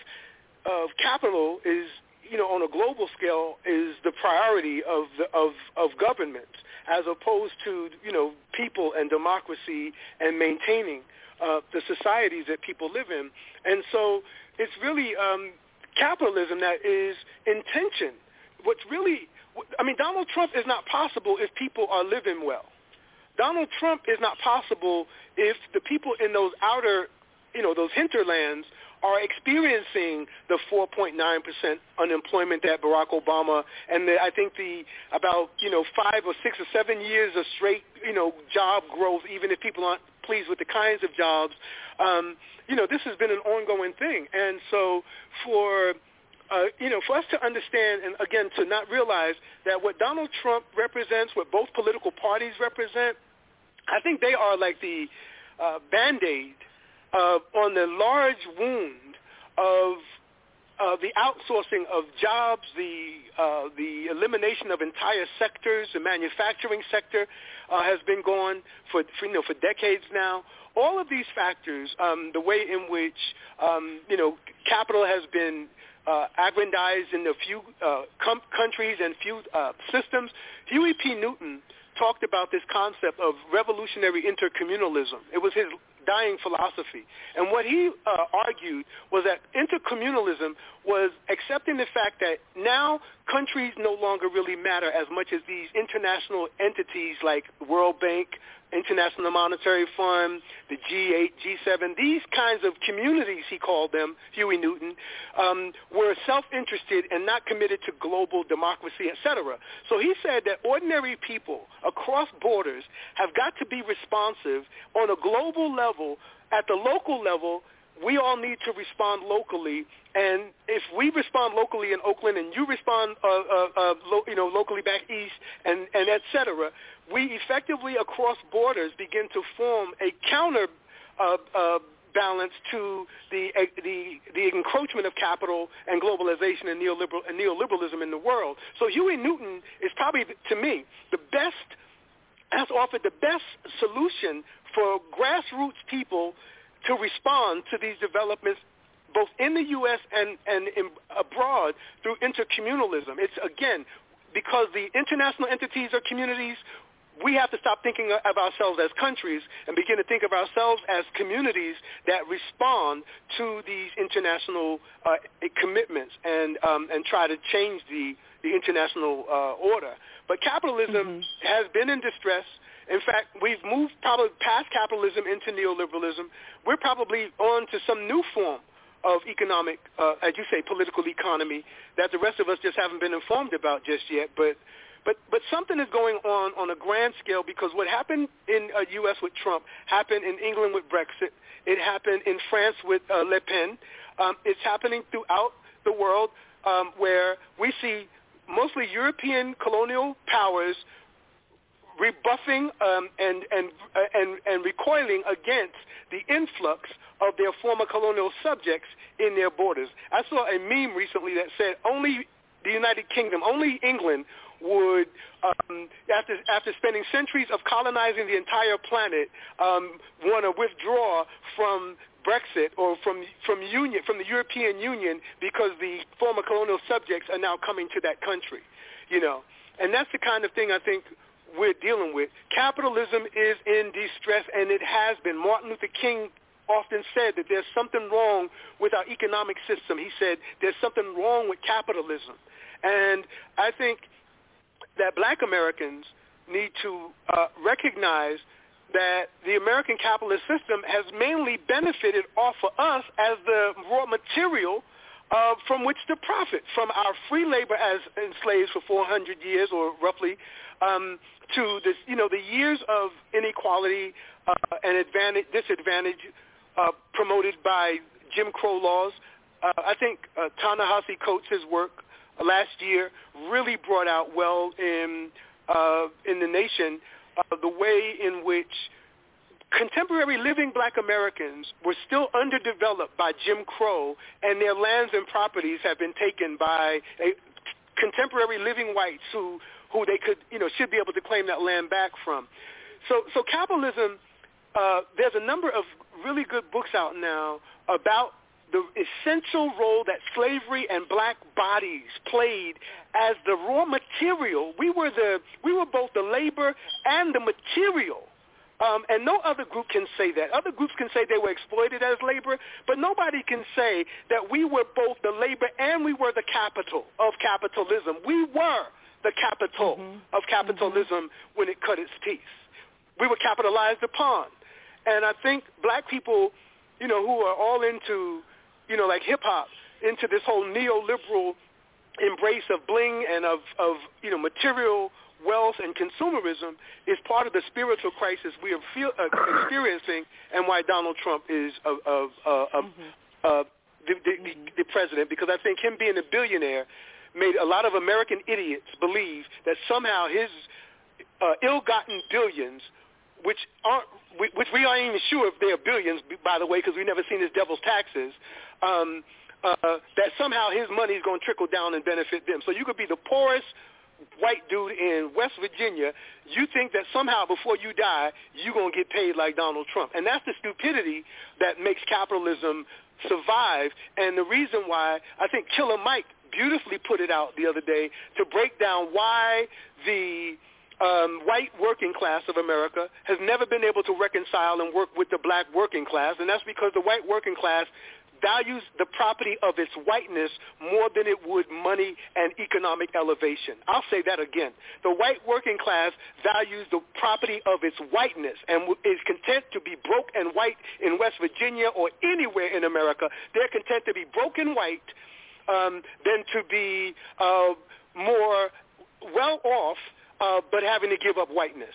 of capital is, you know, on a global scale is the priority of the, of of government as opposed to you know people and democracy and maintaining uh, the societies that people live in. And so it's really um, capitalism that is intention. What's really, I mean, Donald Trump is not possible if people are living well. Donald Trump is not possible if the people in those outer, you know, those hinterlands are experiencing the 4.9% unemployment that Barack Obama and the, I think the about you know five or six or seven years of straight you know job growth, even if people aren't pleased with the kinds of jobs, um, you know this has been an ongoing thing, and so for uh, you know, for us to understand and again to not realize that what Donald Trump represents, what both political parties represent, I think they are like the uh, band-aid uh, on the large wound of uh, the outsourcing of jobs, the uh, the elimination of entire sectors, the manufacturing sector uh, has been gone for, for you know for decades now. All of these factors, um, the way in which um, you know capital has been uh, aggrandized in a few uh, com- countries and few uh, systems. Huey P. Newton talked about this concept of revolutionary intercommunalism. It was his dying philosophy. And what he uh, argued was that intercommunalism was accepting the fact that now countries no longer really matter as much as these international entities like World Bank, International Monetary Fund, the G8, G7, these kinds of communities, he called them, Huey Newton, um, were self-interested and not committed to global democracy, etc. So he said that ordinary people across borders have got to be responsive on a global level, at the local level, we all need to respond locally. And if we respond locally in Oakland and you respond, uh, uh, uh, lo- you know, locally back east, and and et cetera, we effectively across borders begin to form a counter uh, uh, balance to the uh, the the encroachment of capital and globalization and neoliberal and neoliberalism in the world. So Huey Newton is probably, to me, the best has offered the best solution for grassroots people to respond to these developments both in the U.S. and, and in, abroad through intercommunalism. It's, again, because the international entities are communities, we have to stop thinking of ourselves as countries and begin to think of ourselves as communities that respond to these international uh, commitments and, um, and try to change the, the international uh, order. But capitalism has been in distress. In fact, we've moved probably past capitalism into neoliberalism. We're probably on to some new form of economic, uh, as you say, political economy that the rest of us just haven't been informed about just yet. But but but something is going on on a grand scale because what happened in uh, U.S. with Trump happened in England with Brexit. It happened in France with uh, Le Pen. Um, it's happening throughout the world um, where we see mostly European colonial powers rebuffing um, and and uh, and and recoiling against the influx of their former colonial subjects in their borders. I saw a meme recently that said only the United Kingdom, only England would, um, after after spending centuries of colonizing the entire planet, um, want to withdraw from Brexit or from from union from the European Union because the former colonial subjects are now coming to that country, you know, and that's the kind of thing I think we're dealing with. Capitalism is in distress, and it has been. Martin Luther King often said that there's something wrong with our economic system. He said there's something wrong with capitalism, and I think that Black Americans need to uh, recognize that the American capitalist system has mainly benefited off of us as the raw material uh, from which to profit, from our free labor as enslaved for 400 years or roughly, um, to this, you know, the years of inequality uh, and advantage, disadvantage uh, promoted by Jim Crow laws. Uh, I think uh, Ta-Nehisi Coates' work last year really brought out well in uh, in the nation uh, the way in which contemporary living black Americans were still underdeveloped by Jim Crow and their lands and properties have been taken by a, contemporary living whites who, who they could, you know, should be able to claim that land back from. So, so capitalism, uh, there's a number of really good books out now about the essential role that slavery and black bodies played as the raw material. We were the we were both the labor and the material. Um, and no other group can say that. Other groups can say they were exploited as labor, but nobody can say that we were both the labor and we were the capital of capitalism. We were the capital mm-hmm. of capitalism mm-hmm. when it cut its teeth. We were capitalized upon. And I think black people, you know, who are all into you know, like hip hop into this whole neoliberal embrace of bling and of, of you know, material wealth and consumerism is part of the spiritual crisis we are feel, uh, experiencing and why Donald Trump is uh, uh, uh, mm-hmm. uh, the, the, the, the president because I think him being a billionaire made a lot of American idiots believe that somehow his uh, ill-gotten billions which aren't which we aren't even sure if they are billions, by the way, because we've never seen his devil's taxes. Um, uh, that somehow his money is going to trickle down and benefit them. So you could be the poorest white dude in West Virginia. You think that somehow before you die, you're going to get paid like Donald Trump. And that's the stupidity that makes capitalism survive. And the reason why I think Killer Mike beautifully put it out the other day to break down why the um, white working class of America has never been able to reconcile and work with the black working class, and that's because the white working class values the property of its whiteness more than it would money and economic elevation. I'll say that again. The white working class values the property of its whiteness and is content to be broke and white in West Virginia or anywhere in America. They're content to be broke and white um, than to be uh, more well off uh, but having to give up whiteness.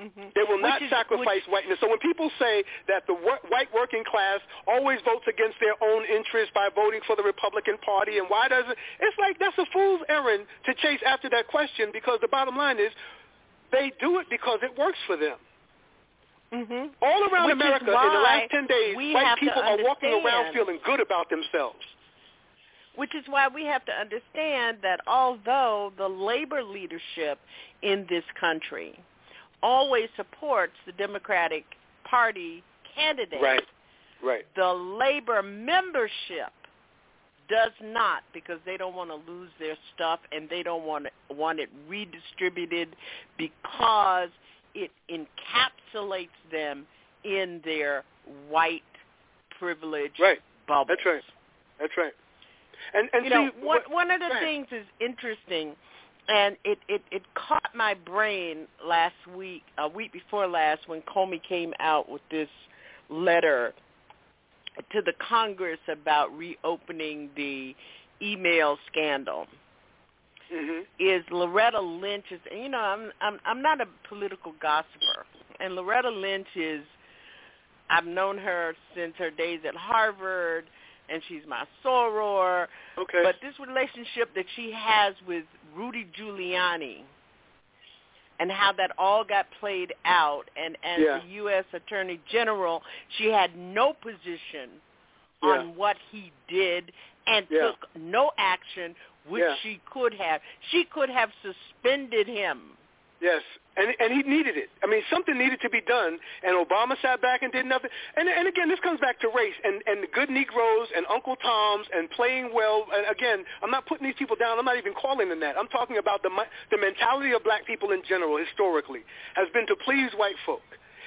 Mm-hmm. They will not is, sacrifice which, whiteness. So when people say that the wh- white working class always votes against their own interests by voting for the Republican Party, and why doesn't it's like that's a fool's errand to chase after that question because the bottom line is they do it because it works for them. Mm-hmm. All around Which America in the last ten days, white people are walking around feeling good about themselves. Which is why we have to understand that although the labor leadership in this country always supports the Democratic Party candidate, Right. Right. the labor membership does not because they don't want to lose their stuff and they don't want it, want it redistributed because it encapsulates them in their white privilege Right. bubble. That's right. That's right. And and you see, know, one one of the things is interesting, and it, it it caught my brain last week, a week before last, when Comey came out with this letter to the Congress about reopening the email scandal. Mhm. Is Loretta Lynch is you know I'm I'm I'm not a political gossiper, and Loretta Lynch is I've known her since her days at Harvard and she's my soror. Okay. But this relationship that she has with Rudy Giuliani and how that all got played out. And as Yeah. the U.S. Attorney General, she had no position Yeah. on what he did and Yeah. took no action, which she could have. She could have suspended him. Yes, and and he needed it. I mean, something needed to be done, and Obama sat back and did nothing. And and again, this comes back to race and and the good Negroes and Uncle Toms and playing well. And again, I'm not putting these people down. I'm not even calling them that. I'm talking about the the mentality of black people in general, historically, has been to please white folk.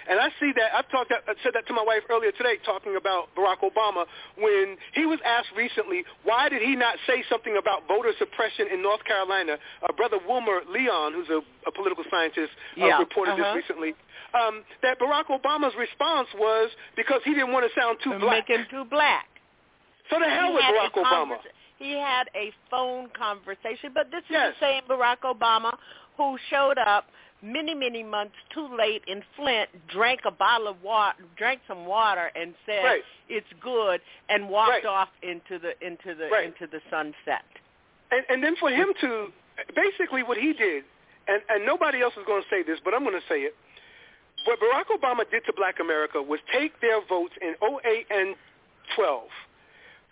And I see that. I've talked. That, I said that to my wife earlier today, talking about Barack Obama when he was asked recently, why did he not say something about voter suppression in North Carolina? Uh, Brother Wilmer Leon, who's a, a political scientist, uh, Yeah. reported Uh-huh. this recently. Um, that Barack Obama's response was because he didn't want to sound too black. Make him too black. So the hell He with Barack Obama. He had a phone conversation, but this is Yes. the same Barack Obama who showed up many, many months too late in Flint, drank a bottle of water, drank some water, and said Right. it's good, and walked Right. off into the into the Right. into the sunset. And, and then for him to, basically what he did, and, and nobody else is going to say this, but I'm going to say it. What Barack Obama did to black America was take their votes in 08 and 12,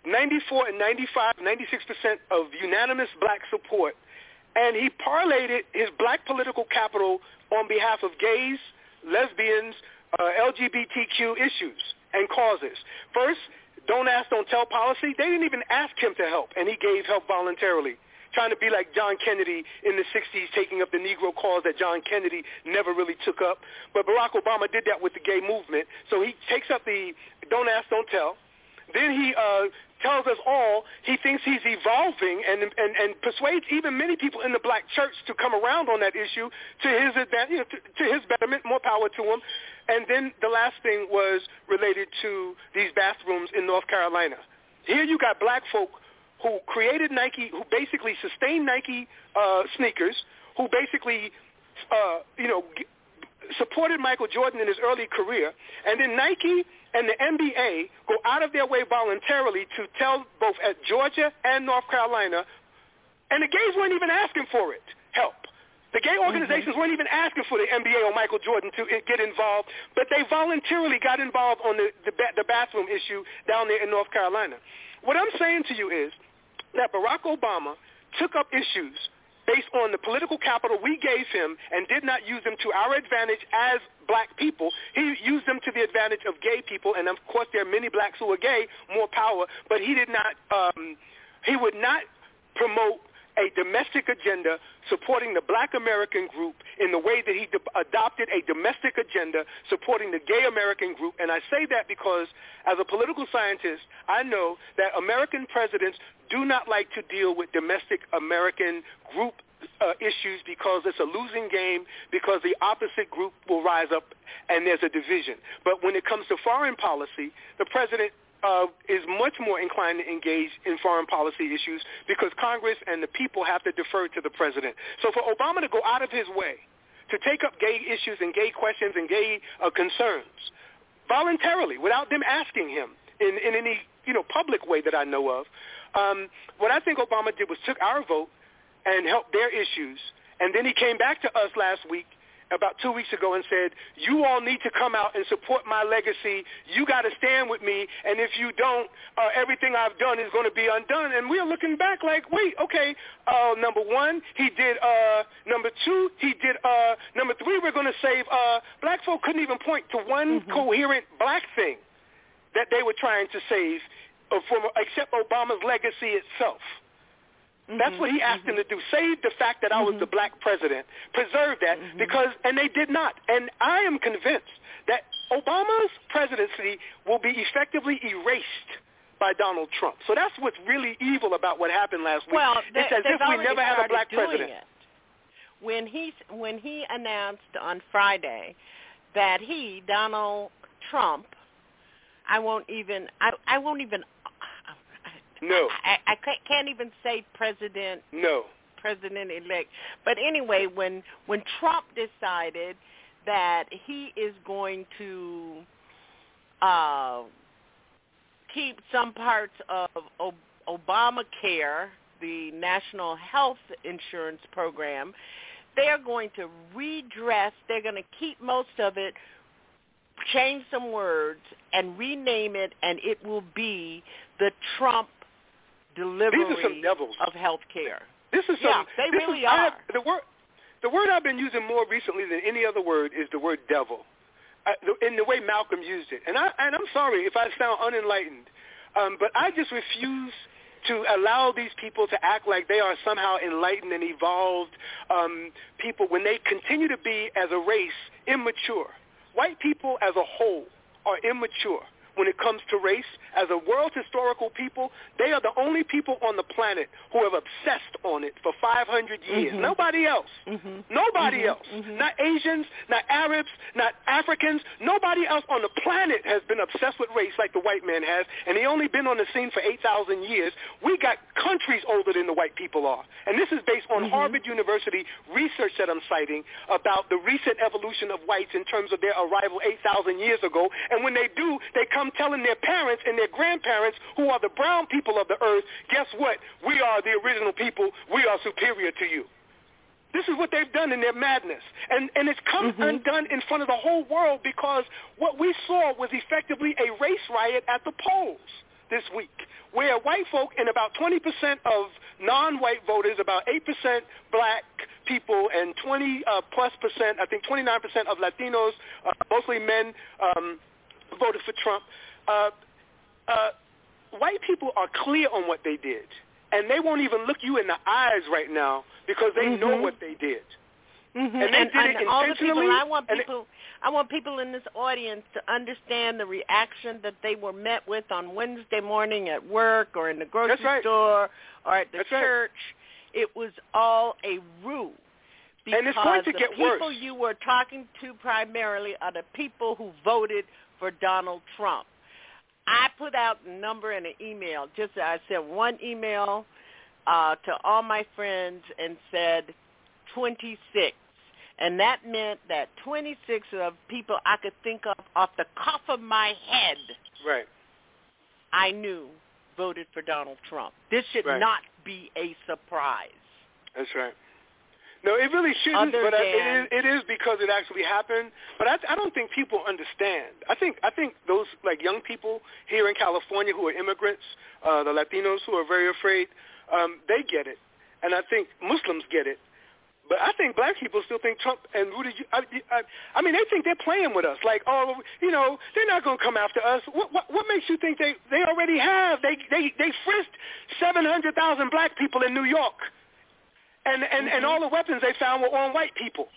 94 and 95, 96% of unanimous black support, and he parlayed his black political capital on behalf of gays, lesbians, uh, LGBTQ issues and causes. First, don't ask, don't tell policy. They didn't even ask him to help, and he gave help voluntarily, trying to be like John Kennedy in the 60s, taking up the Negro cause that John Kennedy never really took up. But Barack Obama did that with the gay movement. So he takes up the don't ask, don't tell. Then he uh, tells us all he thinks he's evolving and, and, and persuades even many people in the black church to come around on that issue to his advantage, you know, to, to his betterment, more power to him. And then the last thing was related to these bathrooms in North Carolina. Here you got black folk who created Nike, who basically sustained Nike uh, sneakers, who basically, uh, you know, supported Michael Jordan in his early career, and then Nike and the NBA go out of their way voluntarily to tell both at Georgia and North Carolina, and the gays weren't even asking for it, help. The gay mm-hmm. organizations weren't even asking for the NBA or Michael Jordan to get involved, but they voluntarily got involved on the, the, the bathroom issue down there in North Carolina. What I'm saying to you is that Barack Obama took up issues based on the political capital we gave him and did not use them to our advantage as black people. He used them to the advantage of gay people, and of course there are many blacks who are gay, more power, but he did not, um, he would not promote a domestic agenda supporting the black American group in the way that he de- adopted a domestic agenda supporting the gay American group. And I say that because as a political scientist, I know that American presidents do not like to deal with domestic American group uh, issues because it's a losing game because the opposite group will rise up and there's a division. But when it comes to foreign policy, the president uh, is much more inclined to engage in foreign policy issues because Congress and the people have to defer to the president. So for Obama to go out of his way to take up gay issues and gay questions and gay uh, concerns voluntarily without them asking him in, in any you know public way that I know of, um, what I think Obama did was took our vote and helped their issues, and then he came back to us last week about two weeks ago and said, you all need to come out and support my legacy. You got to stand with me, and if you don't, uh, everything I've done is going to be undone. And we're looking back like, wait, okay, uh, number one, he did, uh, number two, he did, uh, number three, we're going to save, uh, black folk couldn't even point to one coherent black thing that they were trying to save uh, from, except Obama's legacy itself. That's what he mm-hmm. asked them to do. Mm-hmm. Save the fact that I was the mm-hmm. black president. Preserve that because, and they did not. And I am convinced that Obama's presidency will be effectively erased by Donald Trump. So that's what's really evil about what happened last week. Well, they, it's as if we never had a black president. It. When he when he announced on Friday that he Donald Trump, I won't even I I won't even No, I, I can't, can't even say president no. president elect. But anyway, when when Trump decided that he is going to uh, keep some parts of o- Obamacare, the national health insurance program, they're going to redress. They're going to keep most of it, change some words, and rename it, and it will be the Trump delivery These are some devils. of health care. This is Yeah, some, they this really is, are. have- the word, the word I've been using more recently than any other word is the word devil, uh, the, in the way Malcolm used it. And I and I'm sorry if I sound unenlightened, um, but I just refuse to allow these people to act like they are somehow enlightened and evolved um, people when they continue to be, as a race, immature. White people as a whole are immature when it comes to race. As a world historical people, they are the only people on the planet who have obsessed on it for 500 years. Mhm. Nobody else. Nobody Mhm, else. Not Asians, not Arabs, not Africans. Nobody else on the planet has been obsessed with race like the white man has, and he only been on the scene for 8,000 years. We got countries older than the white people are. And this is based on Harvard University research that I'm citing about the recent evolution of whites in terms of their arrival 8,000 years ago. And when they do, they come telling their parents and their grandparents, who are the brown people of the earth, guess what? We are the original people. We are superior to you. This is what they've done in their madness. And, and it's come undone in front of the whole world because what we saw was effectively a race riot at the polls this week, where white folk and about 20% of non-white voters, about 8% black people, and 20 uh, plus percent, I think 29% of Latinos, uh, mostly men, um, voted for Trump. Uh, uh, white people are clear on what they did, and they won't even look you in the eyes right now because they know Mhm. what they did. Mhm. And they did it and all the people, I want and it- people, I want people in this audience to understand the reaction that they were met with on Wednesday morning at work or in the grocery right. store or at the That's right. church. It was all a ruse. Because And it's going to the get people worse. you were talking to primarily are the people who voted for Donald Trump. I put out a number in an email. Just I sent one email uh, to all my friends and said 26. And that meant that 26 of people I could think of off the cuff of my head, Right. I knew voted for Donald Trump. This should Right. not be a surprise. That's right. No, it really shouldn't, Other but I, it, is, it is because it actually happened. But I, I don't think people understand. I think I think those like young people here in California who are immigrants, uh, the Latinos who are very afraid, um, they get it, and I think Muslims get it. But I think black people still think Trump and Rudy. I, I, I mean, they think they're playing with us. Like, oh, you know, they're not going to come after us. What, what, what makes you think they they already have? They they they frisked seven hundred thousand black people in New York, and and and all the weapons they found were on white people.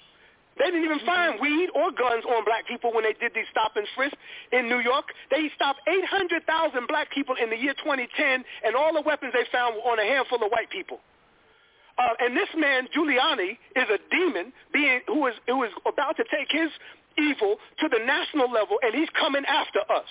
They didn't even find weed or guns on black people when they did these stop and frisk in New York. They stopped 800,000 black people in the year 2010, and all the weapons they found were on a handful of white people. Uh, and this man Giuliani is a demon, being who is who is about to take his evil to the national level, and he's coming after us.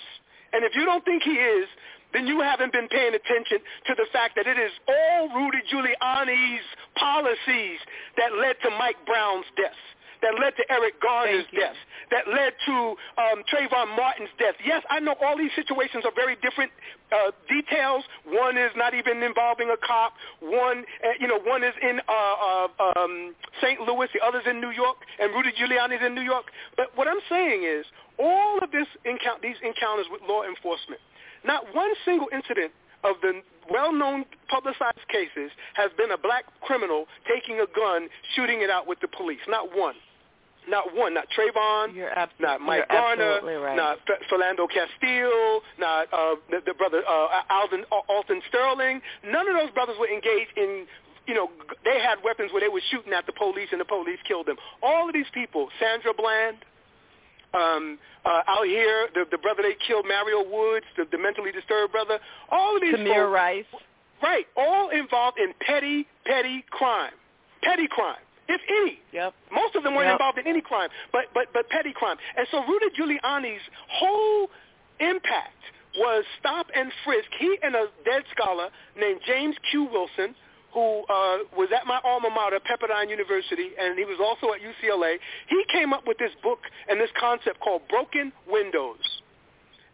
And if you don't think he is, then you haven't been paying attention to the fact that it is all Rudy Giuliani's policies that led to Mike Brown's death, that led to Eric Garner's death, that led to um, Trayvon Martin's death. Yes, I know all these situations are very different uh, details. One is not even involving a cop. One, uh, you know, one is in uh, uh, um, St. Louis. The other's in New York, and Rudy Giuliani's in New York. But what I'm saying is, all of this encou- these encounters with law enforcement, not one single incident of the well-known publicized cases has been a black criminal taking a gun, shooting it out with the police. Not one. Not one. Not Trayvon. not Mike you're Garner. right. Not Philando Castile. Not uh, the, the brother uh, Alden Alton Sterling. None of those brothers were engaged in. You know, they had weapons where they were shooting at the police, and the police killed them. All of these people, Sandra Bland, um, uh, out here, the, the brother they killed, Mario Woods, the, the mentally disturbed brother, all of these Tamir folks, Rice. right, all involved in petty, petty crime, petty crime, if any. Yep. Most of them weren't Yep. involved in any crime, but but but petty crime. And so Rudy Giuliani's whole impact was stop and frisk. He and a dead scholar named James Q. Wilson, who uh, was at my alma mater, Pepperdine University, and he was also at UCLA. He came up with this book and this concept called Broken Windows.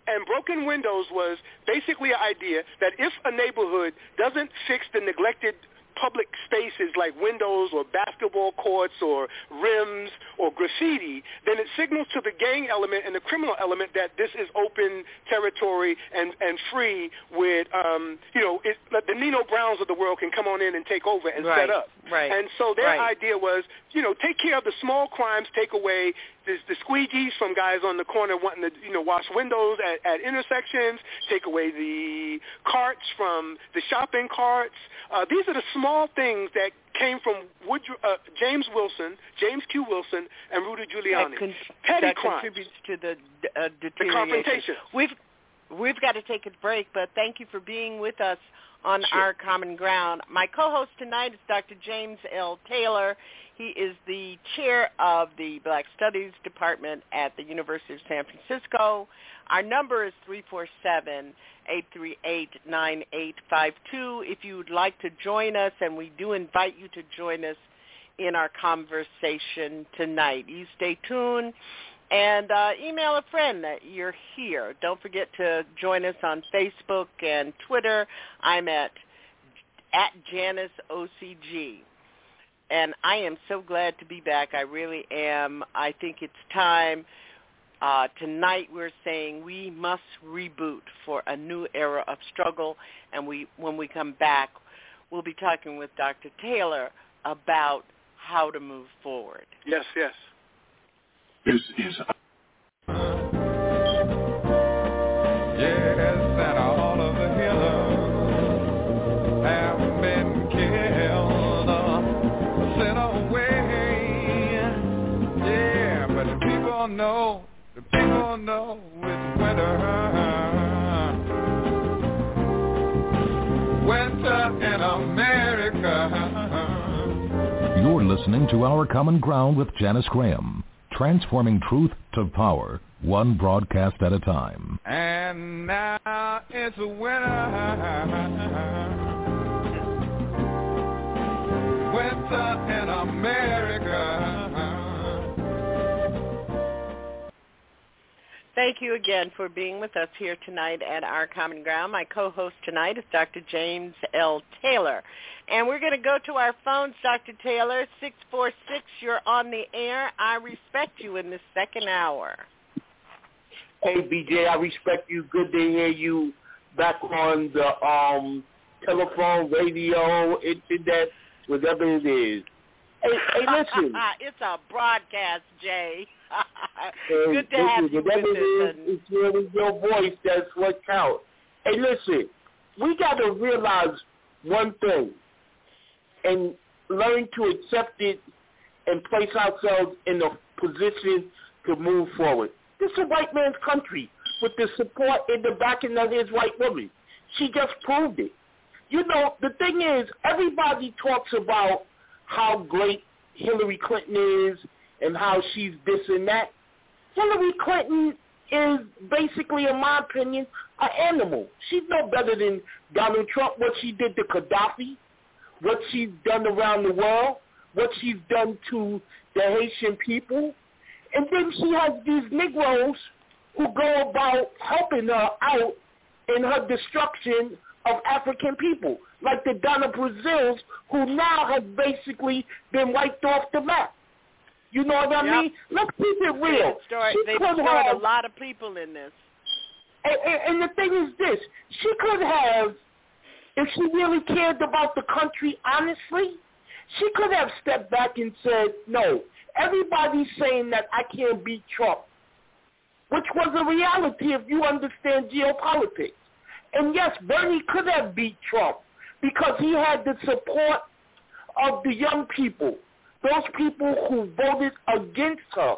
And Broken Windows was basically an idea that if a neighborhood doesn't fix the neglected public spaces like windows or basketball courts or rims or graffiti, then it signals to the gang element and the criminal element that this is open territory and, and free with, um, you know, it, the Nino Browns of the world can come on in and take over and Right, set up. right, And so their right. idea was, you know, take care of the small crimes, take away the, the squeegees from guys on the corner wanting to, you know, wash windows at, at intersections, take away the carts from the shopping carts. Uh, these are the small things that came from Woodrow, uh, James Wilson, James Q. Wilson, and Rudy Giuliani. that, con- Petty that crimes. contributes to the uh, The deterioration. confrontation. We've we've got to take a break, but thank you for being with us on Sure. our common ground. My co-host tonight is Dr. James L. Taylor. He is the chair of the Black Studies Department at the University of San Francisco. Our number is 347-838-9852. If you would like to join us, and we do invite you to join us in our conversation tonight. You stay tuned and uh, email a friend that you're here. Don't forget to join us on Facebook and Twitter. I'm at at Janice OCG. And I am so glad to be back. I really am. I think it's time. Uh, tonight we're saying we must reboot for a new era of struggle. And we, when we come back, we'll be talking with Dr. Taylor about how to move forward. Yes, yes. This is know it's winter. Winter in America. You're listening to Our Common Ground with Janice Graham, transforming truth to power, one broadcast at a time. And now it's winter. Winter in America. Thank you again for being with us here tonight at Our Common Ground. My co-host tonight is Dr. James L. Taylor. And we're going to go to our phones, Dr. Taylor, 646, you're on the air. I respect you in the second hour. Hey, BJ, I respect you. Good to hear you back on the um telephone, radio, internet, whatever it is. Hey, hey, listen. it's a broadcast, Jay. Good to listen, have you whatever with it us. is, it's really your voice that's what counts. Hey, listen, we got to realize one thing and learn to accept it and place ourselves in a position to move forward. This is a white man's country with the support and the backing of his white woman. She just proved it. You know, the thing is, everybody talks about how great Hillary Clinton is and how she's this and that. Hillary Clinton is basically, in my opinion, an animal. She's no better than Donald Trump, what she did to Gaddafi, what she's done around the world, what she's done to the Haitian people. And then she has these Negroes who go about helping her out in her destruction of African people, like the Donna Braziles, who now have basically been wiped off the map. You know what I Yep. mean? Let's keep it real. Story, She they've could destroyed have- a lot of people in this. and, and, and the thing is this, she could have, if she really cared about the country honestly, she could have stepped back and said, no, everybody's saying that I can't beat Trump, which was a reality if you understand geopolitics. And yes, Bernie could have beat Trump because he had the support of the young people. Those people who voted against her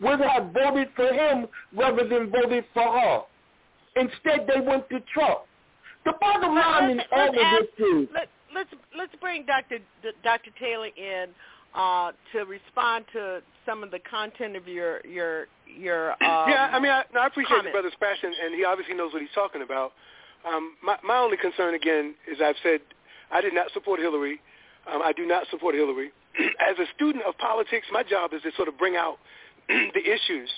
would have voted for him rather than voted for her. Instead, they went to Trump. The bottom line in let's, all of ask, this is, let, let's let's bring Dr. D- Dr. Taylor in uh, to respond to some of the content of your your your. Um, yeah, I mean, I, no, I appreciate comment. the brother's passion, and he obviously knows what he's talking about. Um, my, my only concern, again, is I've said I did not support Hillary. Um, I do not support Hillary. As a student of politics, my job is to sort of bring out the issues.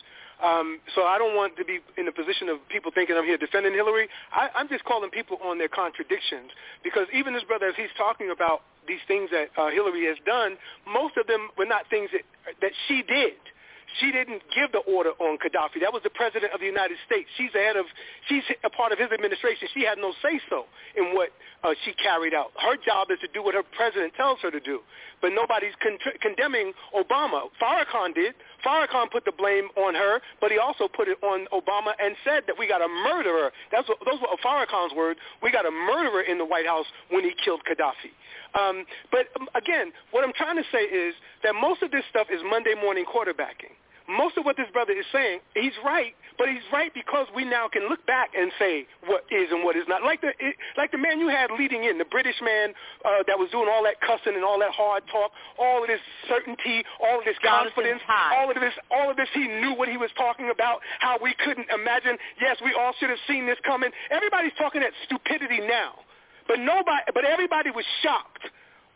Um, so I don't want to be in the position of people thinking I'm here defending Hillary. I, I'm just calling people on their contradictions because even this brother, as he's talking about these things that uh, Hillary has done, most of them were not things that that she did. She didn't give the order on Gaddafi. That was the president of the United States. She's the head of, she's a part of his administration. She had no say-so in what uh, she carried out. Her job is to do what her president tells her to do. But nobody's con- condemning Obama. Farrakhan did. Farrakhan put the blame on her, but he also put it on Obama and said that we got a murderer. That's what, those were Farrakhan's words. We got a murderer in the White House when he killed Gaddafi. Um, but um, again, what I'm trying to say is that most of this stuff is Monday morning quarterbacking most of what this brother is saying, he's right, but he's right because we now can look back and say what is and what is not. Like the it, like the man you had leading in, the British man uh, that was doing all that cussing and all that hard talk, all of this certainty, all of this confidence, all of this, all of this. He knew what he was talking about. How we couldn't imagine. Yes, we all should have seen this coming. Everybody's talking that stupidity now, but nobody, but everybody was shocked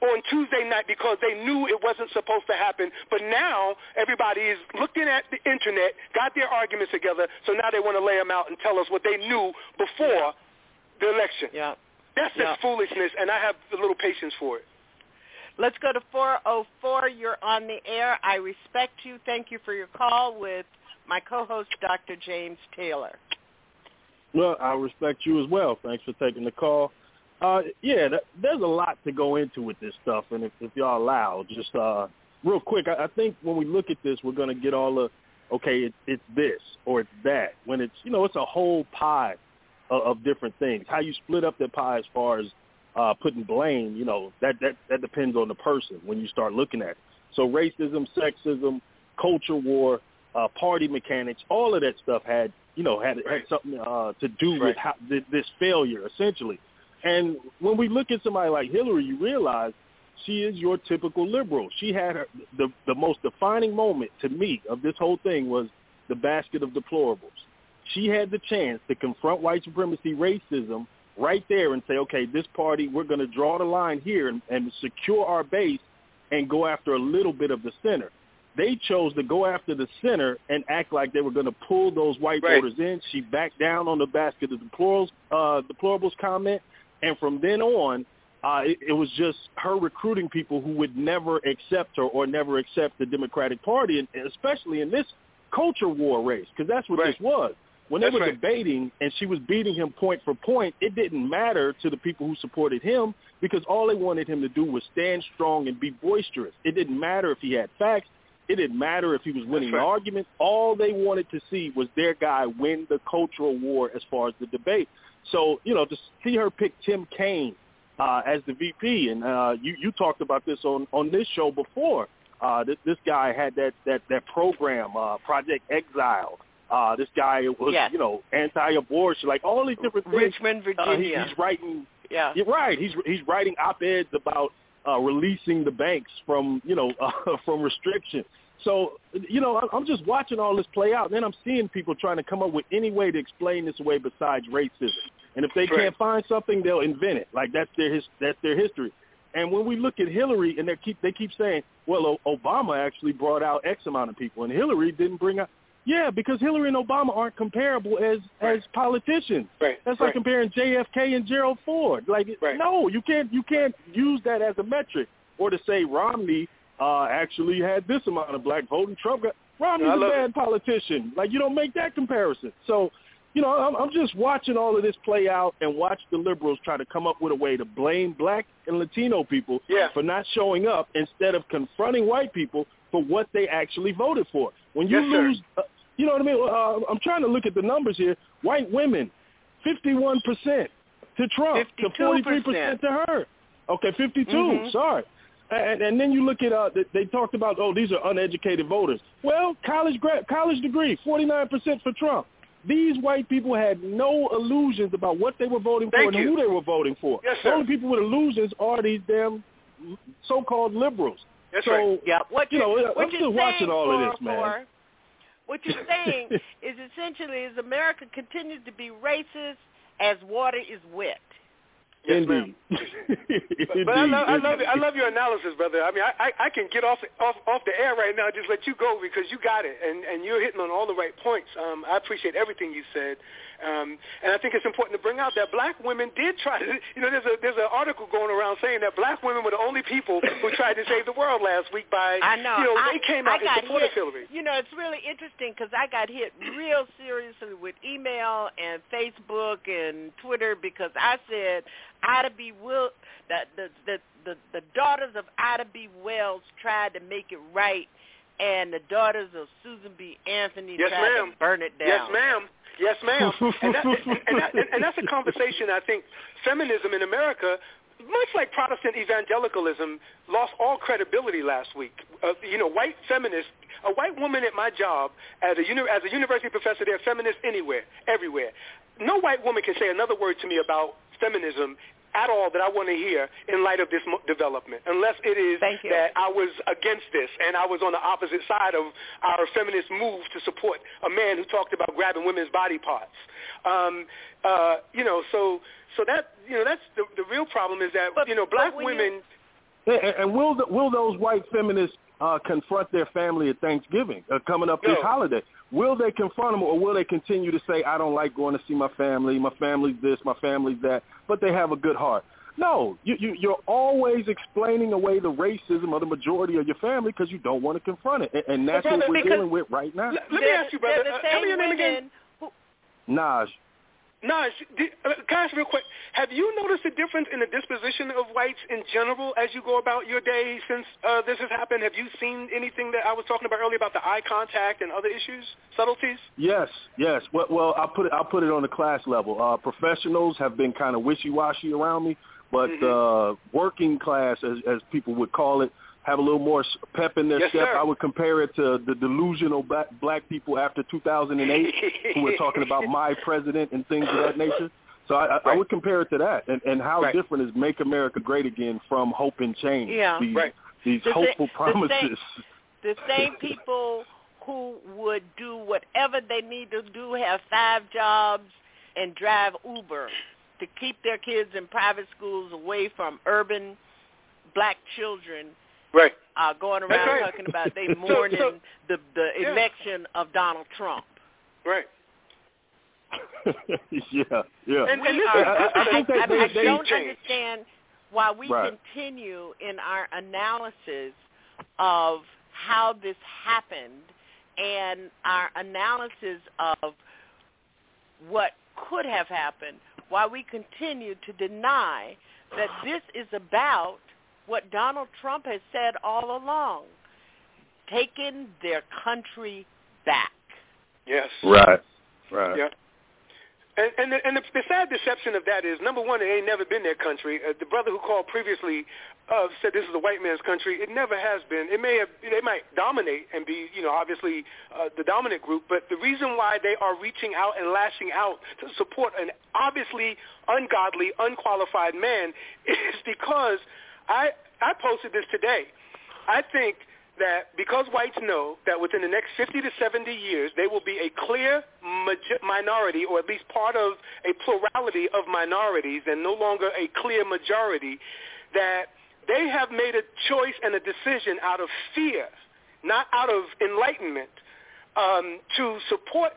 on Tuesday night because they knew it wasn't supposed to happen. But now everybody is looking at the internet, got their arguments together, so now they want to lay them out and tell us what they knew before the election. Yeah. That's Yeah. just foolishness, and I have a little patience for it. Let's go to 404. You're on the air. I respect you. Thank you for your call with my co-host, Dr. James Taylor. Well, I respect you as well. Thanks for taking the call. Uh, yeah, th- there's a lot to go into with this stuff, and if, if y'all allow, just uh, real quick, I, I think when we look at this, we're going to get all the, okay, it, it's this or it's that. When it's, you know, it's a whole pie of, of different things. How you split up that pie as far as uh, putting blame, you know, that, that that depends on the person when you start looking at it. So racism, sexism, culture war, uh, party mechanics, all of that stuff had, you know, had had something uh, to do with how, th- this failure, essentially. And when we look at somebody like Hillary, you realize she is your typical liberal. She had her, the the most defining moment to me of this whole thing was the basket of deplorables. She had the chance to confront white supremacy, racism right there and say, okay, this party, we're going to draw the line here and, and secure our base and go after a little bit of the center. They chose to go after the center and act like they were going to pull those white Right. voters in. She backed down on the basket of deplorables, uh, deplorables comment, and from then on, uh, it, it was just her recruiting people who would never accept her or never accept the Democratic Party, and especially in this culture war race, because that's what this was. When That's they were right. debating and she was beating him point for point, it didn't matter to the people who supported him because all they wanted him to do was stand strong and be boisterous. It didn't matter if he had facts. It didn't matter if he was winning the argument. All they wanted to see was their guy win the cultural war as far as the debate. So, you know, to see her pick Tim Kaine uh, as the VP, and uh, you, you talked about this on, on this show before. Uh, this, this guy had that, that, that program, uh, Project Exile. Uh, this guy was, Yes. you know, anti-abortion, like all these different things. Richmond, Uh, he- Virginia. he's writing Yeah. you're right. He's he's writing op-eds about uh, releasing the banks from you know uh, from restriction. So you know I'm- just watching all this play out, and then I'm seeing people trying to come up with any way to explain this away besides racism. And if they Right. can't find something, they'll invent it. Like that's their his, that's their history. And when we look at Hillary, and they keep they keep saying, well, O- Obama actually brought out X amount of people, and Hillary didn't bring out. Yeah, because Hillary and Obama aren't comparable as as politicians. Right. That's like right. comparing JFK and Gerald Ford. Like, no, you can't you can't use that as a metric, or to say Romney uh, actually had this amount of black vote and Trump got. Romney's I a bad politician. Like, you don't make that comparison. So, you know, I'm, I'm just watching all of this play out and watch the liberals try to come up with a way to blame black and Latino people for not showing up instead of confronting white people for what they actually voted for. When you Yes, lose, uh, you know what I mean? Uh, I'm trying to look at the numbers here. White women, 51% to Trump, to 43% to her. Okay, 52. Mhm. Sorry. And, and then you look at uh, they, they talked about oh these are uneducated voters. Well, college grad, college degree, 49% for Trump. These white people had no illusions about what they were voting for Thank and who they were voting for. Yes, the only people with illusions are these damn so-called liberals. That's so, right. Yeah, what you you're, know, what I'm you're still watching saying all for, of this, man. for- what you're saying is essentially is America continues to be racist as water is wet. Yes, Indeed. But, but I, love, I love I love your analysis, brother. I mean, I, I I can get off off off the air right now, and just let you go because you got it, and and you're hitting on all the right points. Um, I appreciate everything you said, um, and I think it's important to bring out that black women did try to. You know, there's a there's an article going around saying that black women were the only people who tried to save the world last week by. I know. You know, I, they came out got in support hit, Hillary. You know, it's really interesting because I got hit real seriously with email and Facebook and Twitter because I said Ida B. Will that the, the the the daughters of Ida B. Wells tried to make it right, and the daughters of Susan B. Anthony Yes, tried ma'am. to burn it down. Yes, ma'am. Yes, ma'am. and, that, and, that, and that's a conversation I think feminism in America, much like Protestant evangelicalism, lost all credibility last week. Uh, you know, white feminists, a white woman at my job as a, uni- as a university professor, they're feminists anywhere, everywhere. No white woman can say another word to me about feminism at all that I want to hear in light of this mo- development, unless it is that I was against this and I was on the opposite side of our feminist move to support a man who talked about grabbing women's body parts. Um, uh, you know, so so that you know that's the the real problem is that you know black women. And, and- and will the, will those white feminists uh, confront their family at Thanksgiving uh, coming up this No. holiday? Will they confront them, or will they continue to say, "I don't like going to see my family. My family's this, my family's that," but they have a good heart? No, you, you, you're always explaining away the racism of the majority of your family because you don't want to confront it, and, and that's brother, what we're dealing with right now. Let let me ask you, brother. They're the Uh, tell me your same name again. women Naj, Naj, did, uh, can I ask real quick? Have you noticed a difference in the disposition of whites in general as you go about your day since uh, this has happened? Have you seen anything that I was talking about earlier about the eye contact and other issues, subtleties? Yes, yes. Well, well, I'll put it. I'll put it on the class level. Uh, professionals have been kind of wishy-washy around me, but Mm-hmm. uh, working class, as, as people would call it, have a little more pep in their Yes, step. sir. I would compare it to the delusional black, black people after 2008 who were talking about my president and things of that nature. So I, I, I would compare it to that, and, and how Right. different is "Make America Great Again" from "Hope and Change"? Yeah. these, Right. these The sa- hopeful the promises. the same people who would do whatever they need to do, have five jobs, and drive Uber to keep their kids in private schools away from urban black children Right. uh, going around right. talking about they mourning so- the the Yeah. election of Donald Trump. Right. yeah, yeah. And, We and this are- I- I think a- they- I, they- I don't change. understand why we Right. continue in our analysis of how this happened and our analysis of what could have happened, why we continue to deny that this is about what Donald Trump has said all along, taking their country back. Yes. Right, right. Yeah. And and the, and the, the sad deception of that is number one, it ain't never been their country. Uh, the brother who called previously uh, said this is a white man's country. It never has been. It may have they might dominate and be you know obviously uh, the dominant group, but the reason why they are reaching out and lashing out to support an obviously ungodly, unqualified man is because I I posted this today. I think that because whites know that within the next 50 to 70 years they will be a clear minority or at least part of a plurality of minorities and no longer a clear majority, that they have made a choice and a decision out of fear, not out of enlightenment, um, to support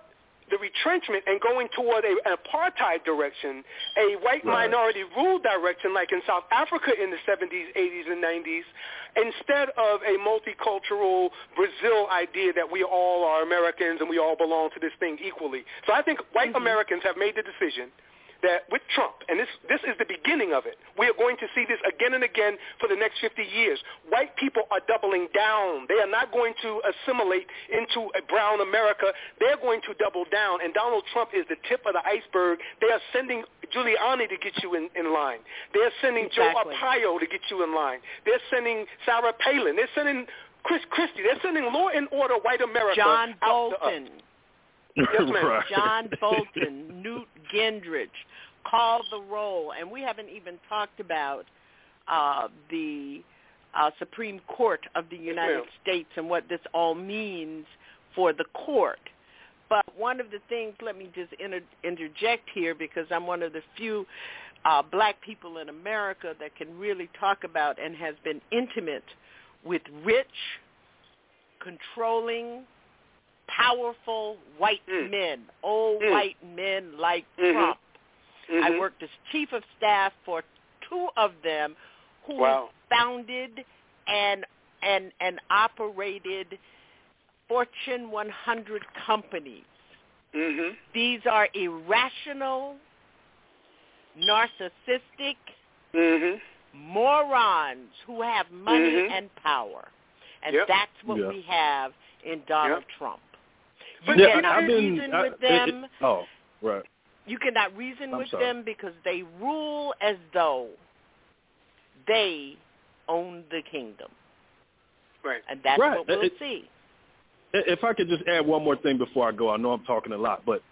the retrenchment and going toward a, an apartheid direction, a white Right. minority rule direction like in South Africa in the 70s, 80s, and 90s, instead of a multicultural Brazil idea that we all are Americans and we all belong to this thing equally. So I think white mm-hmm. Americans have made the decision that with Trump, and this, this is the beginning of it, we are going to see this again and again for the next 50 years. White people are doubling down. They are not going to assimilate into a brown America. They're going to double down, and Donald Trump is the tip of the iceberg. They are sending Giuliani to get you in, in line. They're sending Joe Exactly. Arpaio to get you in line. They're sending Sarah Palin. They're sending Chris Christie. They're sending law and order white America John out to us. Bolton. Yes. Right. John Bolton, Newt Gingrich, call the roll, and we haven't even talked about uh, the uh, Supreme Court of the United ma'am. States and what this all means for the court. But one of the things, let me just inter- interject here because I'm one of the few uh, black people in America that can really talk about and has been intimate with rich, controlling, powerful white Mm. men, old Mm. white men like Mhm. Trump. I Mhm. worked as chief of staff for two of them who Wow. founded and and and operated Fortune 100 companies. Mhm. These are irrational, narcissistic Mhm. morons who have money Mhm. and power. And Yep. that's what Yeah. we have in Donald Yep. Trump. But You yeah, cannot I've been. reason I- with it- it- them. oh, right. You cannot reason I'm with sorry. them because they rule as though they own the kingdom. Right. And that's Right. what we'll It- see. If I could just add one more thing before I go, I know I'm talking a lot, but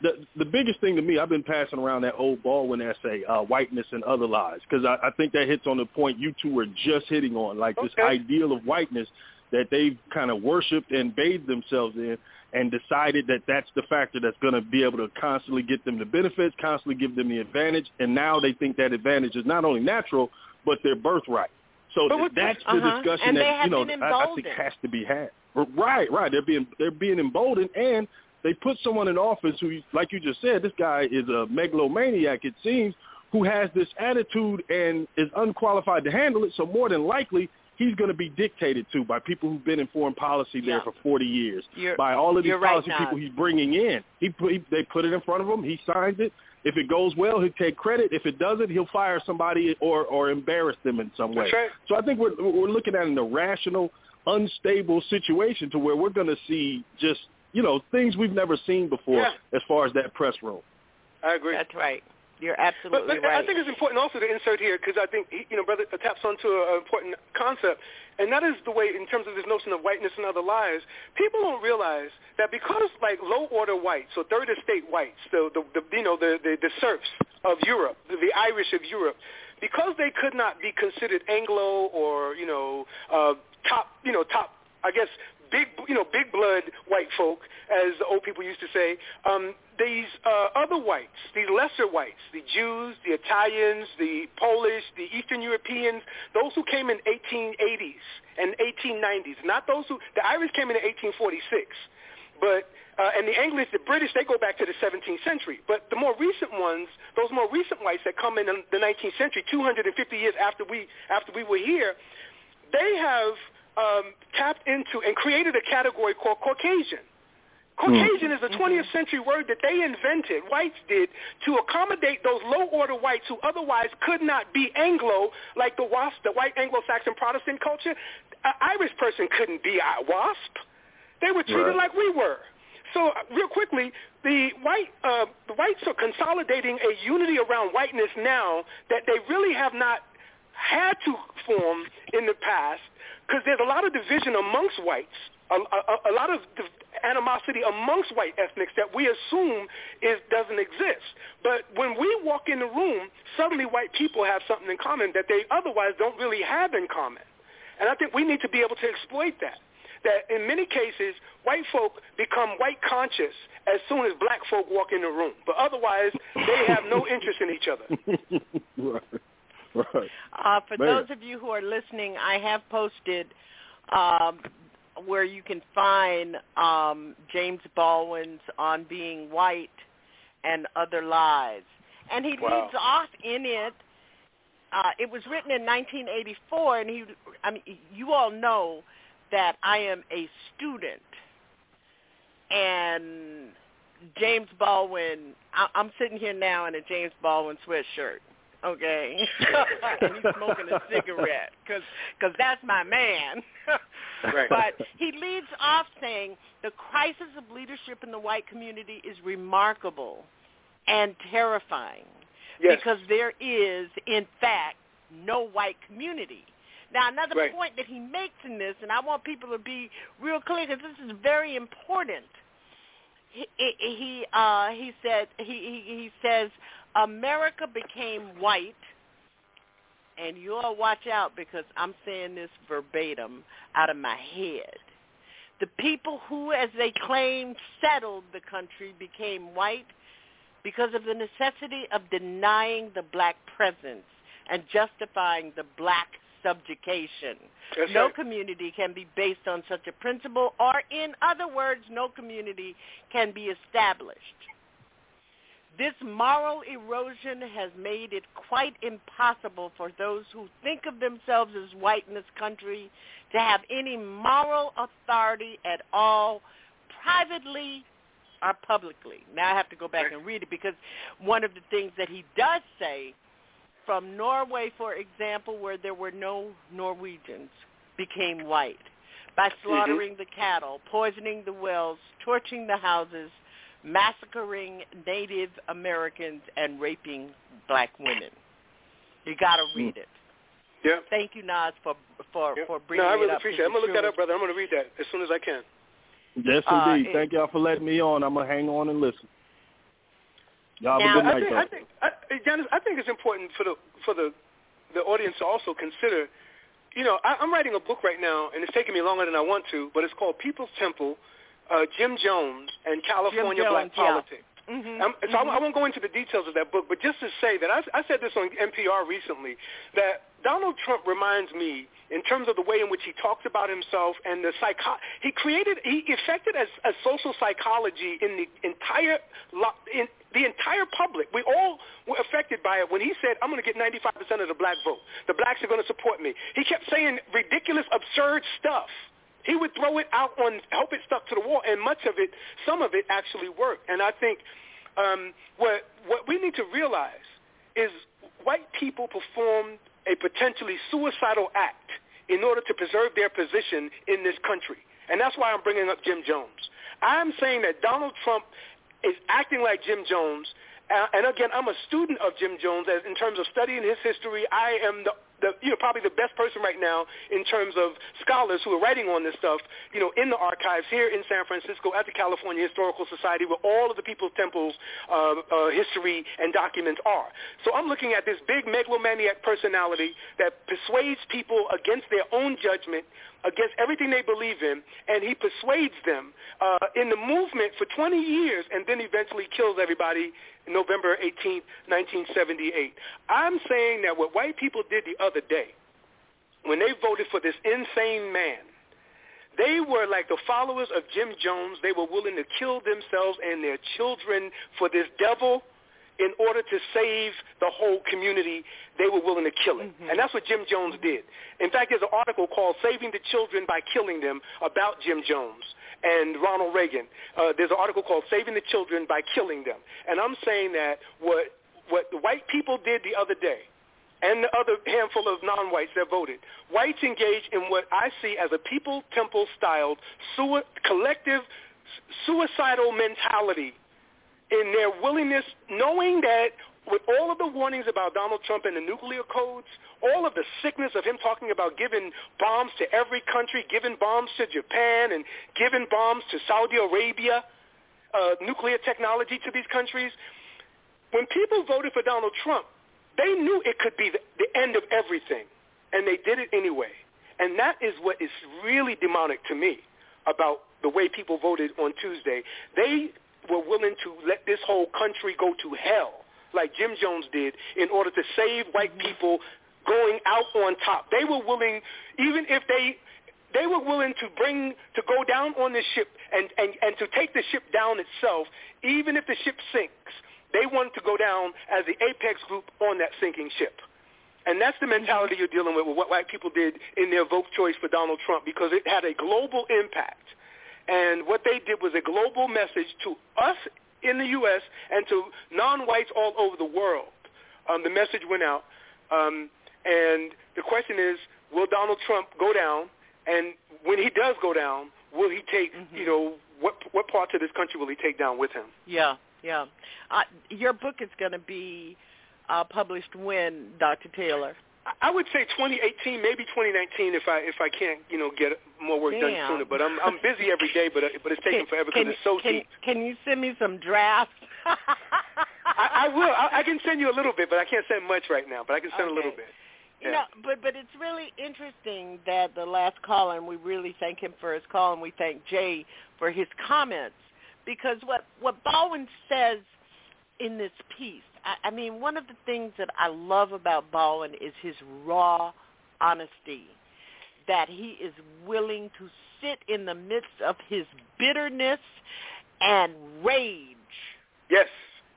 the the biggest thing to me, I've been passing around that old Baldwin essay, uh, "Whiteness and Other Lies," because I, I think that hits on the point you two were just hitting on, like this ideal of whiteness that they've kind of worshipped and bathed themselves in, and decided that that's the factor that's going to be able to constantly get them the benefits, constantly give them the advantage, and now they think that advantage is not only natural but their birthright. So th- that's the Uh-huh. discussion that you know I, I think has to be had. Right, right. They're being they're being emboldened, and they put someone in office who, like you just said, this guy is a megalomaniac. It seems who has this attitude and is unqualified to handle it. So more than likely, he's going to be dictated to by people who've been in foreign policy there Yeah. for 40 years, You're- by all of these you're right, policy people he's bringing in. He, put, he they put it in front of him. He signs it. If it goes well, he'll take credit. If it doesn't, he'll fire somebody or or embarrass them in some way. Right. So I think we're we're looking at an irrational, unstable situation to where we're going to see just you know things we've never seen before Yeah. as far as that press room. I agree. That's right. You're absolutely but right. I think it's important also to insert here because I think he- you know, brother it taps onto an important concept, and that is the way in terms of this notion of whiteness and other lies. People don't realize that because like low order whites or third estate whites, the, the, the you know the, the the serfs of Europe, the, the Irish of Europe, because they could not be considered Anglo or you know uh, top you know top I guess big you know big blood white folk as the old people used to say. Um, these uh, other whites, these lesser whites, the Jews, the Italians, the Polish, the Eastern Europeans, those who came in 1880s and 1890s, not those who, the Irish came in 1846, but, uh, and the English, the British, they go back to the 17th century. But the more recent ones, those more recent whites that come in the 19th century, 250 years after we, after we were here, they have um, tapped into and created a category called Caucasian. Caucasian is a 20th century word that they invented, whites did, to accommodate those low-order whites who otherwise could not be Anglo, like the WASP, the white Anglo-Saxon Protestant culture. An Irish person couldn't be a WASP. They were treated Right. like we were. So uh, real quickly, the white uh, the whites are consolidating a unity around whiteness now that they really have not had to form in the past because there's a lot of division amongst whites, a, a, a lot of animosity amongst white ethnics that we assume is doesn't exist. But when we walk in the room, suddenly white people have something in common that they otherwise don't really have in common. And I think we need to be able to exploit that. That in many cases, white folk become white conscious as soon as black folk walk in the room. But otherwise, they have no interest in each other. right, right. Uh, for Man. those of you who are listening, I have posted um, where you can find um, James Baldwin's on being white and other lies, and he Wow. leads off in it. Uh, it was written in 1984, and he. I mean, you all know that I am a student, and James Baldwin. I, I'm sitting here now in a James Baldwin sweatshirt okay? and he's smoking a cigarette because cause that's my man. Right. But he leads off saying the crisis of leadership in the white community is remarkable and terrifying Yes. because there is, in fact, no white community. Now, another Right. point that he makes in this, and I want people to be real clear because this is very important. He he he, uh, he said he, he he says America became white, and you all watch out because I'm saying this verbatim out of my head. The people who, as they claim, settled the country became white because of the necessity of denying the black presence and justifying the black subjugation. That's no right. community can be based on such a principle, or in other words, no community can be established. This moral erosion has made it quite impossible for those who think of themselves as white in this country to have any moral authority at all, privately or publicly. Now I have to go back and read it because one of the things that he does say from Norway, for example, where there were no Norwegians, became white by mm-hmm. slaughtering the cattle, poisoning the wells, torching the houses, massacring Native Americans, and raping black women. You got to read it. Yeah. Thank you, Nas, for for for bringing that up. No, I it really up. appreciate it. I'm going to look that up, brother. I'm going to read that as soon as I can. Yes, Uh, indeed. it- Thank y'all for letting me on. I'm gonna hang on and listen. Y'all have Now, a good I night, think, though. I think, I, Janice, I think it's important for the for the the audience to also consider. You know, I, I'm writing a book right now, and it's taking me longer than I want to, but it's called People's Temple, uh, Jim Jones and California Jim Black Jones, yeah. Politics. Mm-hmm. Um, so I, I won't go into the details of that book, but just to say that I, I said this on NPR recently that Donald Trump reminds me in terms of the way in which he talks about himself and the psycho he created he affected as a social psychology in the entire in the entire public. We all were affected by it when he said, "I'm going to get 95% of the black vote. The blacks are going to support me." He kept saying ridiculous, absurd stuff. He would throw it out on hope it stuck to the wall, and much of it, some of it actually worked. And I think um, what what we need to realize is white people performed a potentially suicidal act in order to preserve their position in this country. And that's why I'm bringing up Jim Jones. I'm saying that Donald Trump is acting like Jim Jones. Uh, and again, I'm a student of Jim Jones as in terms of studying his history. I am the, the you know probably the best person right now in terms of scholars who are writing on this stuff. You know, in the archives here in San Francisco at the California Historical Society, where all of the People's Temple's uh, uh, history and documents are. So I'm looking at this big megalomaniac personality that persuades people against their own judgment against everything they believe in, and he persuades them uh, in the movement for 20 years and then eventually kills everybody November 18, 1978. I'm saying that what white people did the other day when they voted for this insane man, they were like the followers of Jim Jones. They were willing to kill themselves and their children for this devil in order to save the whole community, they were willing to kill it. Mm-hmm. And that's what Jim Jones did. In fact, there's an article called Saving the Children by Killing Them about Jim Jones and Ronald Reagan. Uh, there's an article called Saving the Children by Killing Them. And I'm saying that what, what the white people did the other day, and the other handful of non-whites that voted. Whites engaged in what I see as a people temple styled sui- collective suicidal mentality in their willingness, knowing that with all of the warnings about Donald Trump and the nuclear codes, all of the sickness of him talking about giving bombs to every country, giving bombs to Japan and giving bombs to Saudi Arabia, uh, nuclear technology to these countries, when people voted for Donald Trump, they knew it could be the, the end of everything, and they did it anyway. And that is what is really demonic to me about the way people voted on Tuesday. They were willing to let this whole country go to hell, like Jim Jones did, in order to save white mm-hmm. people going out on top. They were willing, even if they they were willing to bring to go down on the ship and, and, and to take the ship down itself, even if the ship sinks. They wanted to go down as the apex group on that sinking ship. And that's the mentality you're dealing with, with what white people did in their vote choice for Donald Trump because it had a global impact. And what they did was a global message to us in the U.S. and to non-whites all over the world. Um, the message went out. Um, and the question is, will Donald Trump go down? And when he does go down, will he take, you know, what what parts of this country will he take down with him? Yeah, yeah. Uh, your book is going to be uh, published when, Dr. Taylor? I- would say 2018, maybe 2019, if I if I can't, you know, get more work done sooner. But I'm I'm busy every day, but uh, but it's taking forever because Can, it's so can, deep. can you send me some drafts? I, I will. I, I can send you a little bit, but I can't send much right now. But I can send a little Okay. bit. You know, but but it's really interesting that the last call, and we really thank him for his call, and we thank Jay for his comments, because what what Baldwin says in this piece, I, I mean, one of the things that I love about Baldwin is his raw honesty, that he is willing to sit in the midst of his bitterness and rage. Yes.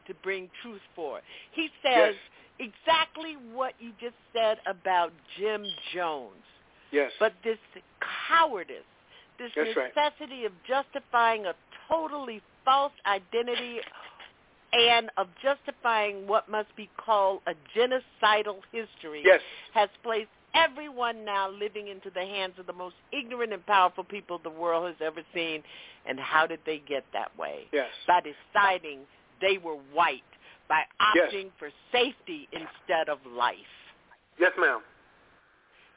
To bring truth forth. He says Yes. exactly what you just said about Jim Jones. Yes. But this cowardice, this That's right. necessity of justifying a totally false identity and of justifying what must be called a genocidal history Yes. has placed everyone now living into the hands of the most ignorant and powerful people the world has ever seen. And how did they get that way? Yes. By deciding they were white, by Yes. opting for safety instead of life Yes, ma'am.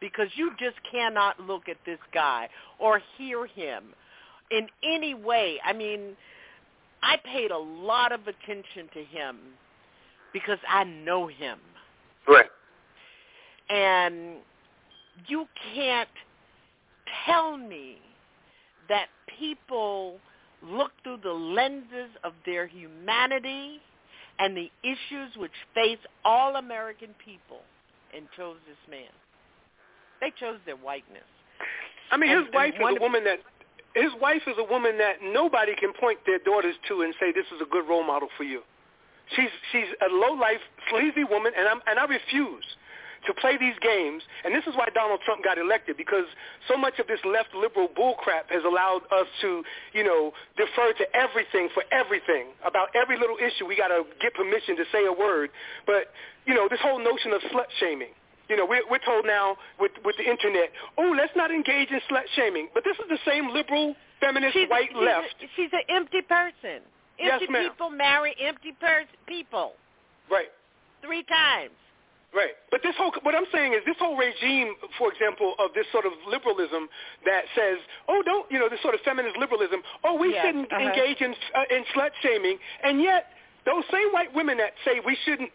because you just cannot look at this guy or hear him in any way. I mean, I paid a lot of attention to him because I know him. Right. And you can't tell me that people look through the lenses of their humanity and the issues which face all American people and chose this man. They chose their whiteness. I mean, And- his wife and one is a woman that his wife is a woman that nobody can point their daughters to and say this is a good role model for you. She's she's a low life, sleazy woman, and I'm and I refuse to play these games. And this is why Donald Trump got elected because so much of this left liberal bullcrap has allowed us to, you know, defer to everything for everything about every little issue. We got to get permission to say a word. But you know, this whole notion of slut shaming. You know, we're, we're told now with with the internet, oh, let's not engage in slut shaming. But this is the same liberal, feminist, She's, white she's left. A, she's an empty person. Yes, Empty ma'am. people marry empty pers- people Right. three times. Right. But this whole, what I'm saying is this whole regime, for example, of this sort of liberalism that says, oh, don't, you know, this sort of feminist liberalism, oh, we Yes, shouldn't uh-huh. engage in, uh, in slut shaming, and yet those same white women that say we shouldn't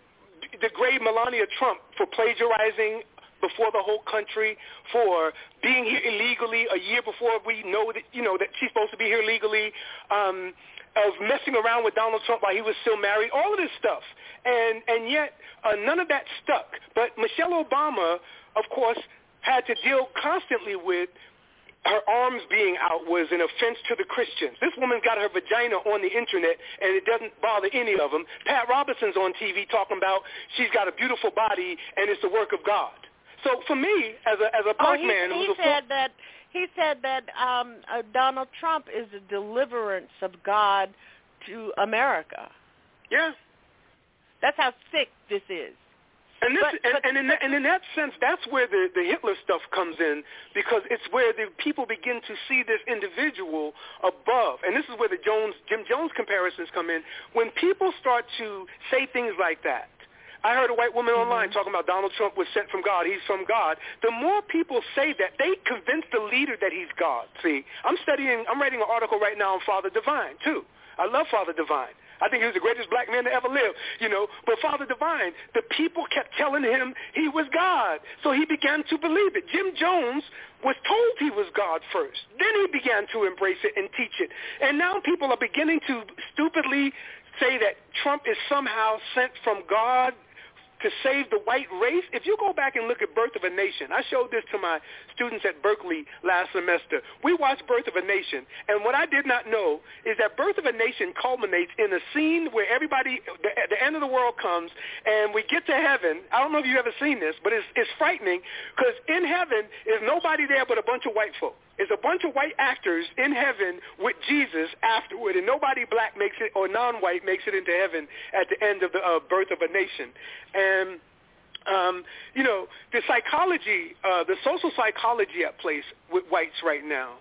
degrade Melania Trump for plagiarizing before the whole country, for being here illegally a year before we know that, you know, that she's supposed to be here legally, um, of messing around with Donald Trump while he was still married, all of this stuff. And, and yet uh, none of that stuck. But Michelle Obama, of course, had to deal constantly with her arms being out was an offense to the Christians. This woman's got her vagina on the internet, and it doesn't bother any of them. Pat Robertson's on TV talking about she's got a beautiful body, and it's the work of God. So for me, as a as a Oh, he, man he who's a said that he said that um, uh, Donald Trump is a deliverance of God to America. Yeah. That's how sick this is. And this, But- and, but- and, in that, and in that sense, that's where the, the Hitler stuff comes in because it's where the people begin to see this individual above. And this is where the Jones, Jim Jones comparisons come in. When people start to say things like that, I heard a white woman mm-hmm. online talking about Donald Trump was sent from God. He's from God. The more people say that, they convince the leader that he's God. See, I'm studying, I'm writing an article right now on Father Divine, too. I love Father Divine. I think he was the greatest black man to ever live, you know. But Father Divine, the people kept telling him he was God. So he began to believe it. Jim Jones was told he was God first. Then he began to embrace it and teach it. And now people are beginning to stupidly say that Trump is somehow sent from God to save the white race. If you go back and look at Birth of a Nation, I showed this to my students at Berkeley last semester. We watched Birth of a Nation, and what I did not know is that Birth of a Nation culminates in a scene where everybody, the, the end of the world comes, and we get to heaven. I don't know if you've ever seen this, but it's, it's frightening because in heaven is nobody there but a bunch of white folk. It's a bunch of white actors in heaven with Jesus afterward, and nobody black makes it or non-white makes it into heaven at the end of the uh, birth of a nation. And um, you know, the psychology, uh, the social psychology at place with whites right now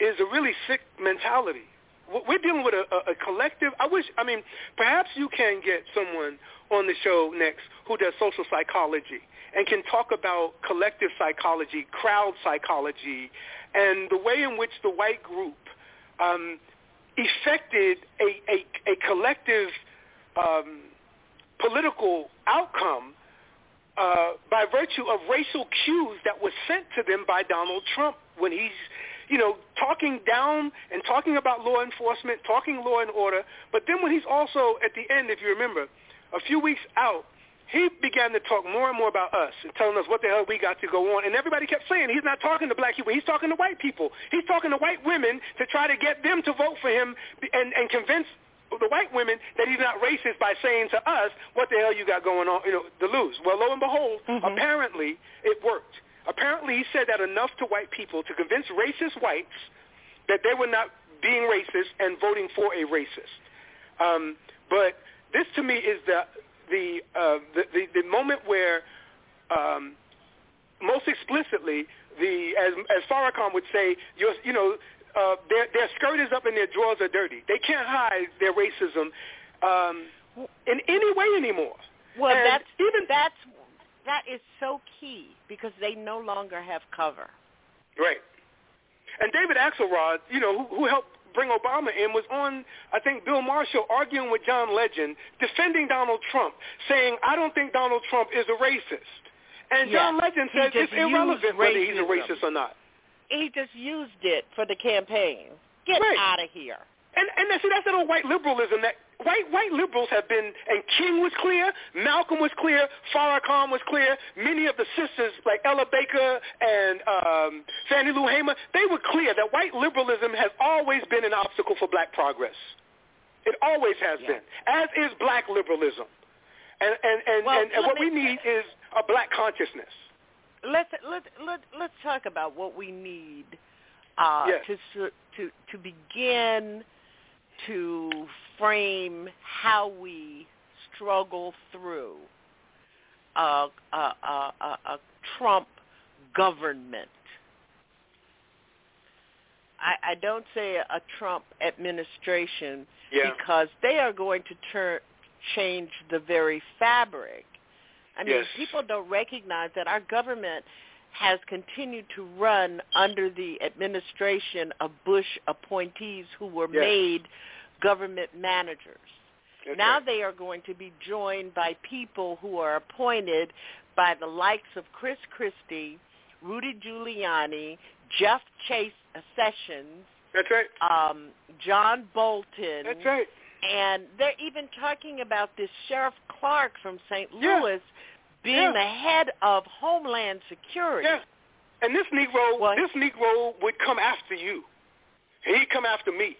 is a really sick mentality. We're dealing with a, a, a collective. I wish. I mean, perhaps you can get someone on the show next who does social psychology and can talk about collective psychology, crowd psychology, and the way in which the white group um, effected a, a, a collective um, political outcome uh, by virtue of racial cues that were sent to them by Donald Trump when he's, you know, talking down and talking about law enforcement, talking law and order. But then when he's also at the end, if you remember, a few weeks out, he began to talk more and more about us and telling us what the hell we got to go on. And everybody kept saying he's not talking to black people. He's talking to white people. He's talking to white women to try to get them to vote for him and, and convince the white women that he's not racist by saying to us, what the hell you got going on, you know, to lose. Well, lo and behold, Mm-hmm. apparently it worked. Apparently he said that enough to white people to convince racist whites that they were not being racist and voting for a racist. Um, but this to me is the the uh, the, the, the moment where um, most explicitly the as as Farrakhan would say, your you know uh, their their skirt is up and their drawers are dirty. They can't hide their racism um, in any way anymore. Well, And that's even that's that is so key because they no longer have cover. Right. And David Axelrod, you know, who, who helped bring Obama in, was on, I think, Bill show arguing with John Legend, defending Donald Trump, saying, I don't think Donald Trump is a racist. And Yeah. John Legend said it's irrelevant whether he's a racist or not. He just used it for the campaign. Get Right. out of here. And and see that's that old white liberalism that white white liberals have been and King was clear, Malcolm was clear, Farrakhan was clear, many of the sisters like Ella Baker and um, Fannie Lou Hamer, they were clear that white liberalism has always been an obstacle for black progress. It always has been, as is black liberalism. And and and, Well, and, and what we me- need is a black consciousness. Let's let let let's talk about what we need uh, Yes. to to to begin to frame how we struggle through a a, a, a, a Trump government. I, I don't say a Trump administration Yeah. because they are going to turn change the very fabric. I mean, Yes. people don't recognize that our government has continued to run under the administration of Bush appointees who were Yes. made government managers. That's now they are going to be joined by people who are appointed by the likes of Chris Christie, Rudy Giuliani, Jeff Chase Sessions, That's right. um, John Bolton. That's right. And they're even talking about this Sheriff Clarke from St. Yeah. Being Yeah. the head of Homeland Security. Yeah. And this Negro, this Negro would come after you. He'd come after me.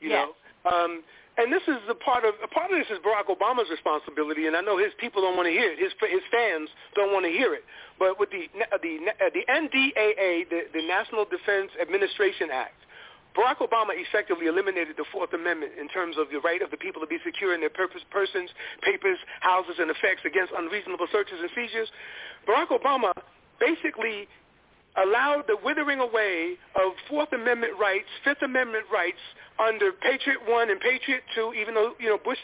You Yes. know. Um, and this is a part of a part of this is Barack Obama's responsibility, and I know his people don't want to hear it. His his fans don't want to hear it. But with the the the NDAA, the, the National Defense Administration Act, Barack Obama effectively eliminated the Fourth Amendment in terms of the right of the people to be secure in their purpose, persons, papers, houses, and effects against unreasonable searches and seizures. Barack Obama basically allowed the withering away of Fourth Amendment rights, Fifth Amendment rights under Patriot One and Patriot Two. Even though you know Bush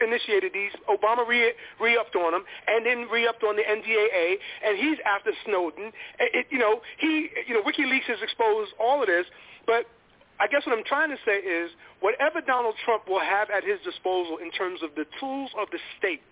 initiated these, Obama re re-upped on them, and then re-upped on the NDAA, and he's after Snowden. It, you know, he, you know, WikiLeaks has exposed all of this, but I guess what I'm trying to say is whatever Donald Trump will have at his disposal in terms of the tools of the state,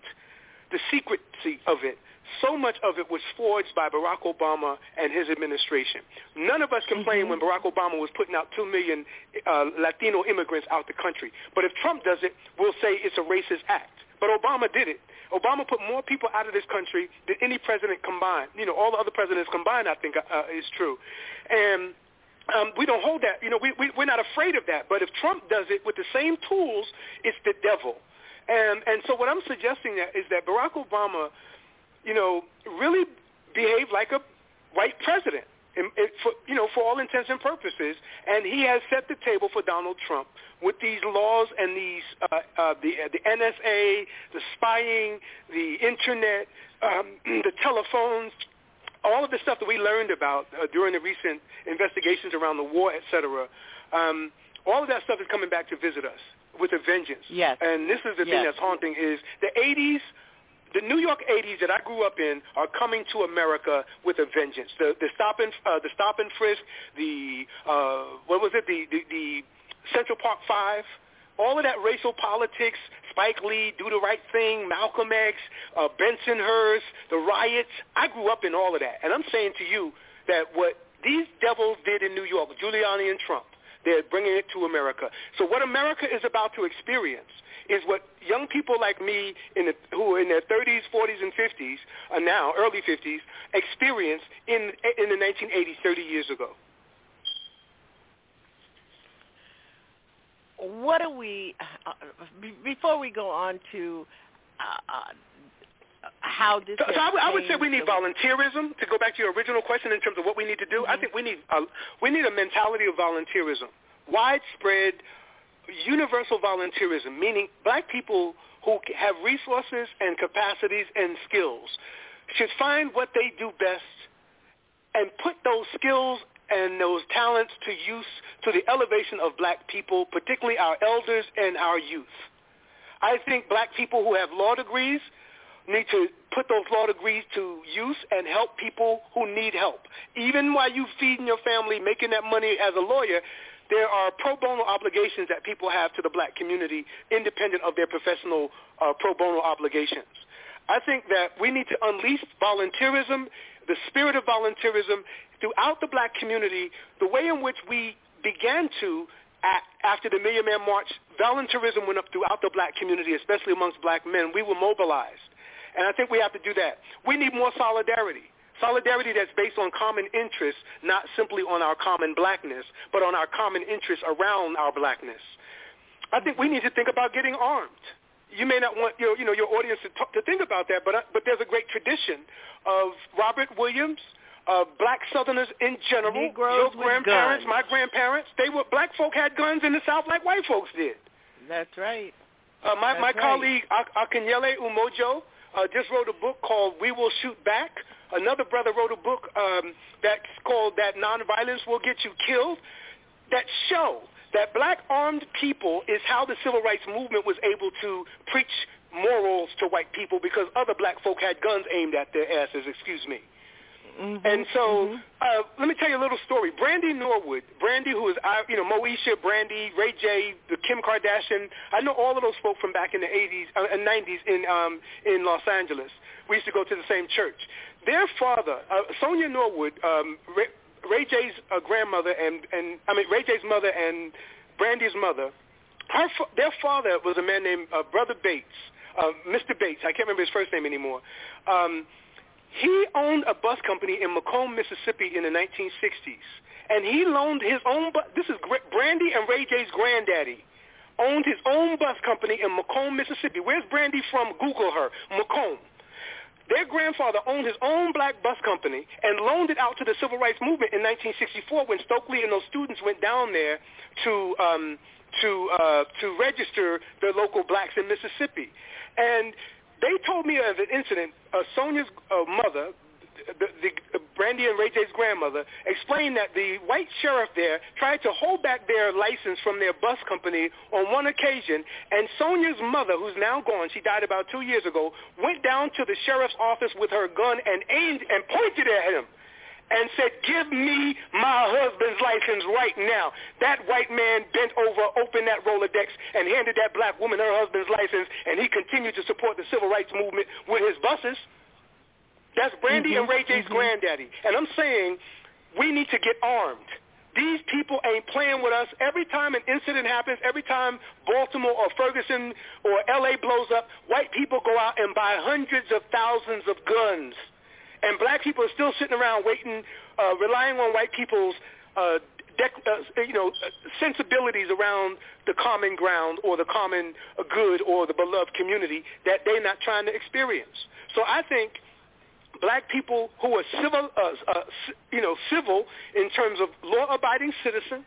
the secrecy of it, so much of it was forged by Barack Obama and his administration. None of us complained when Barack Obama was putting out 2 million uh, Latino immigrants out the country. But if Trump does it, we'll say it's a racist act. But Obama did it. Obama put more people out of this country than any president combined. You know, all the other presidents combined, I think, uh, is true. And um, we don't hold that. You know, we, we, we're not afraid of that. But if Trump does it with the same tools, it's the devil. And, and so what I'm suggesting that is that Barack Obama, you know, really behaved like a white president. in- in- For, you know, for all intents and purposes, and he has set the table for Donald Trump with these laws and these uh, uh, the uh, the NSA, the spying, the internet, um, the telephones, all of the stuff that we learned about uh, during the recent investigations around the war, et cetera, um, all of that stuff is coming back to visit us with a vengeance. Yes. And this is the thing that's haunting is the 80s, the New York 80s that I grew up in are coming to America with a vengeance. The the stop and uh, the stop and frisk, the uh, what was it? The the, the Central Park Five. All of that racial politics, Spike Lee, Do the Right Thing, Malcolm X, uh, Bensonhurst, the riots, I grew up in all of that. And I'm saying to you that what these devils did in New York, Giuliani and Trump, they're bringing it to America. So what America is about to experience is what young people like me in the, who are in their 30s, 40s, and 50s, are now, early 50s, experienced in, in the 1980s, 30 years ago. What are we, uh, before we go on to uh, uh, how this so, so I, would, would say we need volunteerism to go back to your original question in terms of what we need to do. Mm-hmm. I think we need a, we need a mentality of volunteerism, widespread, universal volunteerism, meaning black people who have resources and capacities and skills should find what they do best and put those skills and those talents to use to the elevation of black people, particularly our elders and our youth. I think black people who have law degrees need to put those law degrees to use and help people who need help. Even while you feeding your family, making that money as a lawyer, there are pro bono obligations that people have to the black community independent of their professional uh, pro bono obligations. I think that we need to unleash volunteerism, the spirit of volunteerism throughout the black community, the way in which we began to after the Million Man March, volunteerism went up throughout the black community, especially amongst black men. We were mobilized. And I think we have to do that. We need more solidarity. Solidarity that's based on common interests, not simply on our common blackness, but on our common interests around our blackness. I think we need to think about getting armed. You may not want your, you know, your audience to, talk, to think about that, but, but there's a great tradition of Robert Williams, uh, black Southerners in general, Negroes your grandparents, my grandparents, they were black folk had guns in the South like white folks did. That's right. Uh, my That's my right. colleague Ak- Akinyele Umoja uh, just wrote a book called We Will Shoot Back. Another brother wrote a book um, that's called That Nonviolence Will Get You Killed that show that black armed people is how the civil rights movement was able to preach morals to white people because other black folk had guns aimed at their asses, excuse me. Mm-hmm. And so, uh, let me tell you a little story. Brandy Norwood, Brandy, who is, uh, you know, Moesha, Brandy, Ray J, the Kim Kardashian. I know all of those folk from back in the 80s uh, and 90s in um, in Los Angeles. We used to go to the same church. Their father, uh, Sonja Norwood, um, Ray, J's uh, grandmother, and and I mean Ray J's mother and Brandy's mother. Her, their father was a man named uh, Brother Bates, uh, Mr. Bates. I can't remember his first name anymore. Um, he owned a bus company in McComb, Mississippi in the 1960s. And he loaned his own bus. This is Brandy and Ray J's granddaddy. Owned his own bus company in McComb, Mississippi. Where's Brandy from? Google her. McComb. Their grandfather owned his own black bus company and loaned it out to the civil rights movement in 1964 when Stokely and those students went down there to um, to uh, to register the local blacks in Mississippi. And they told me of an incident. Uh, Sonja's uh, mother, the, the, Brandy and Ray J's grandmother, explained that the white sheriff there tried to hold back their license from their bus company on one occasion, and Sonja's mother, who's now gone, she died about two years ago, went down to the sheriff's office with her gun and aimed and pointed at him and said, give me my husband's license right now. That white man bent over, opened that Rolodex, and handed that black woman her husband's license, and he continued to support the civil rights movement with his buses. That's Brandy and Ray J's granddaddy. And I'm saying we need to get armed. These people ain't playing with us. Every time an incident happens, every time Baltimore or Ferguson or L.A. blows up, white people go out and buy hundreds of thousands of guns and black people are still sitting around waiting, uh, relying on white people's, uh, dec- uh, you know, uh, sensibilities around the common ground or the common good or the beloved community that they're not trying to experience. So I think black people who are civil, uh, uh, you know, civil in terms of law-abiding citizens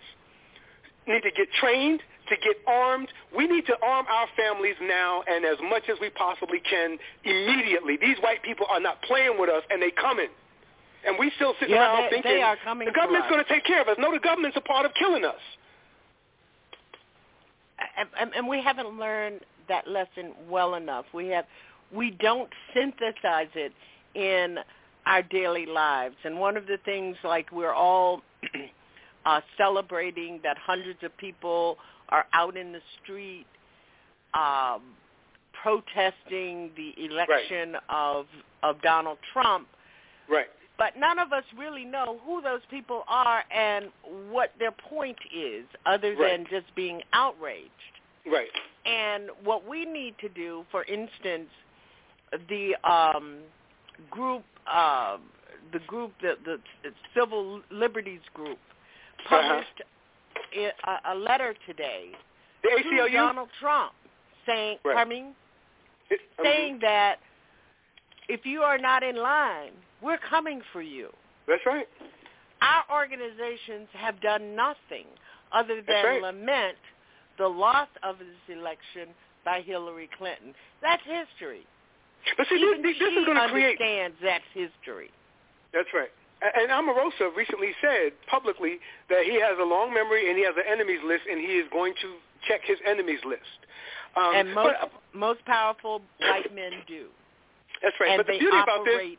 need to get trained, to get armed. We need to arm our families now and as much as we possibly can immediately. These white people are not playing with us, and they coming. And we still sitting Yeah, around they- thinking they are coming the government's going to take care of us. No, the government's a part of killing us. and, and, and we haven't learned that lesson well enough. We have we don't synthesize it in our daily lives. And one of the things like we're all uh, celebrating that hundreds of people are out in the street um, protesting the election Right. of of Donald Trump. Right. But none of us really know who those people are and what their point is, other than Right. just being outraged. Right. And what we need to do, for instance, the um, group, uh, the group, the, the Civil Liberties Group, Uh-huh. published a, letter today The to ACLU? Donald Trump, saying, Right. pardon me, It- I mean, saying that if you are not in line, we're coming for you. That's right. Our organizations have done nothing other than right. lament the loss of this election by Hillary Clinton. That's history. But see, Even this, this is going to create. understands that's history. That's right. And Omarosa recently said publicly that he has a long memory and he has an enemies list, and he is going to check his enemies list. Um, and most but- most powerful white men do. that's right. And but the beauty about this, operate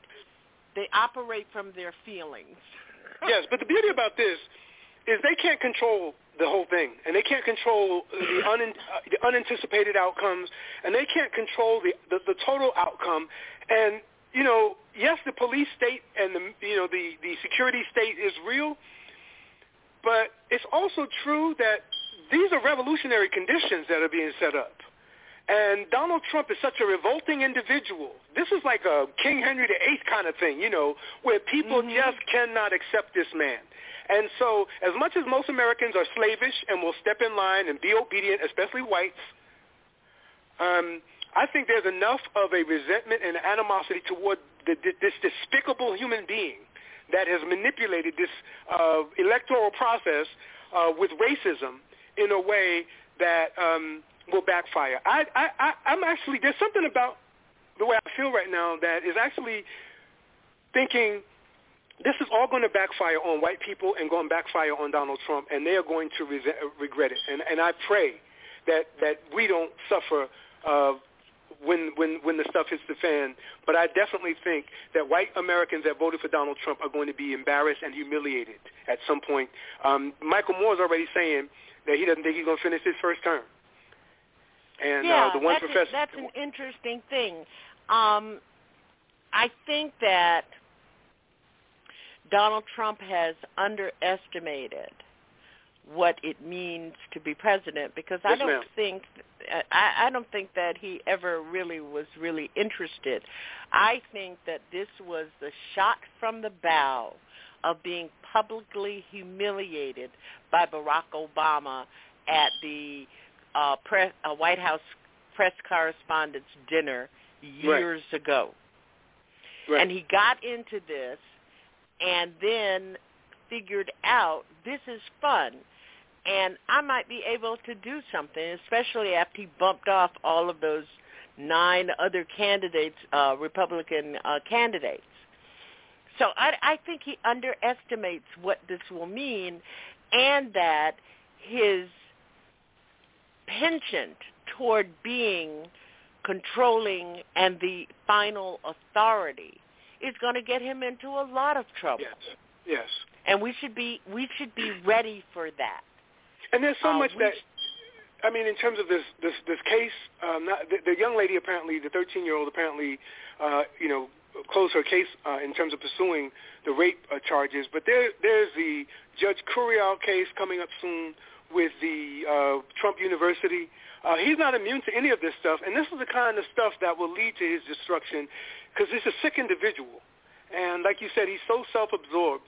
they operate from their feelings. yes, but the beauty about this is they can't control the whole thing, and they can't control the, un, uh, the unanticipated outcomes, and they can't control the, the the total outcome. And you know, yes, the police state and the you know the the security state is real, but it's also true that these are revolutionary conditions that are being set up. And Donald Trump is such a revolting individual. This is like a King Henry VIII kind of thing, you know, where people just cannot accept this man. And so as much as most Americans are slavish and will step in line and be obedient, especially whites, um, I think there's enough of a resentment and animosity toward the, this despicable human being that has manipulated this uh, electoral process uh, with racism in a way that um, will backfire. I, I, I, I'm actually there's something about the way I feel right now that is actually thinking this is all going to backfire on white people and going to backfire on Donald Trump, and they are going to resent, regret it. And, and I pray that that we don't suffer uh, when when when the stuff hits the fan. But I definitely think that white Americans that voted for Donald Trump are going to be embarrassed and humiliated at some point. Um, Michael Moore is already saying that he doesn't think he's going to finish his first term. And yeah, uh, the one that's, a- professor, that's an interesting thing. Um, I think that Donald Trump has underestimated what it means to be president because I don't ma'am. think I, I don't think that he ever really was really interested. I think that this was the shot from the bow of being publicly humiliated by Barack Obama at the uh, press, uh, White House press correspondence dinner years ago. Right. And he got into this and then figured out this is fun and I might be able to do something, especially after he bumped off all of those nine other candidates, uh, Republican uh, candidates. So I, I think he underestimates what this will mean and that his penchant toward being controlling and the final authority is going to get him into a lot of trouble. Yes. Yes. And we should be we should be ready for that. And there's so Uh, much that I mean, in terms of this this this case, um, not, the, the young lady apparently, the 13 year old apparently, uh, you know, closed her case uh, in terms of pursuing the rape uh, charges. But there there's the Judge Curiel case coming up soon with the uh, Trump University. Uh, he's not immune to any of this stuff, and this is the kind of stuff that will lead to his destruction because he's a sick individual. And like you said, he's so self-absorbed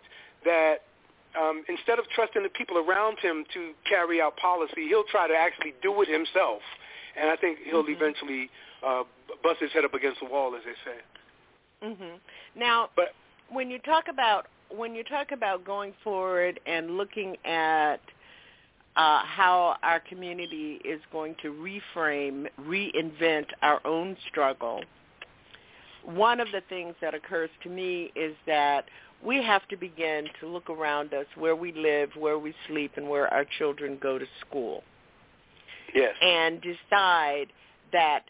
that um, instead of trusting the people around him to carry out policy, he'll try to actually do it himself. And I think he'll eventually uh, bust his head up against the wall, as they say. hmm Now, But when you talk about when you talk about going forward and looking at uh, how our community is going to reframe, reinvent our own struggle, one of the things that occurs to me is that we have to begin to look around us where we live, where we sleep, and where our children go to school. Yes, and decide that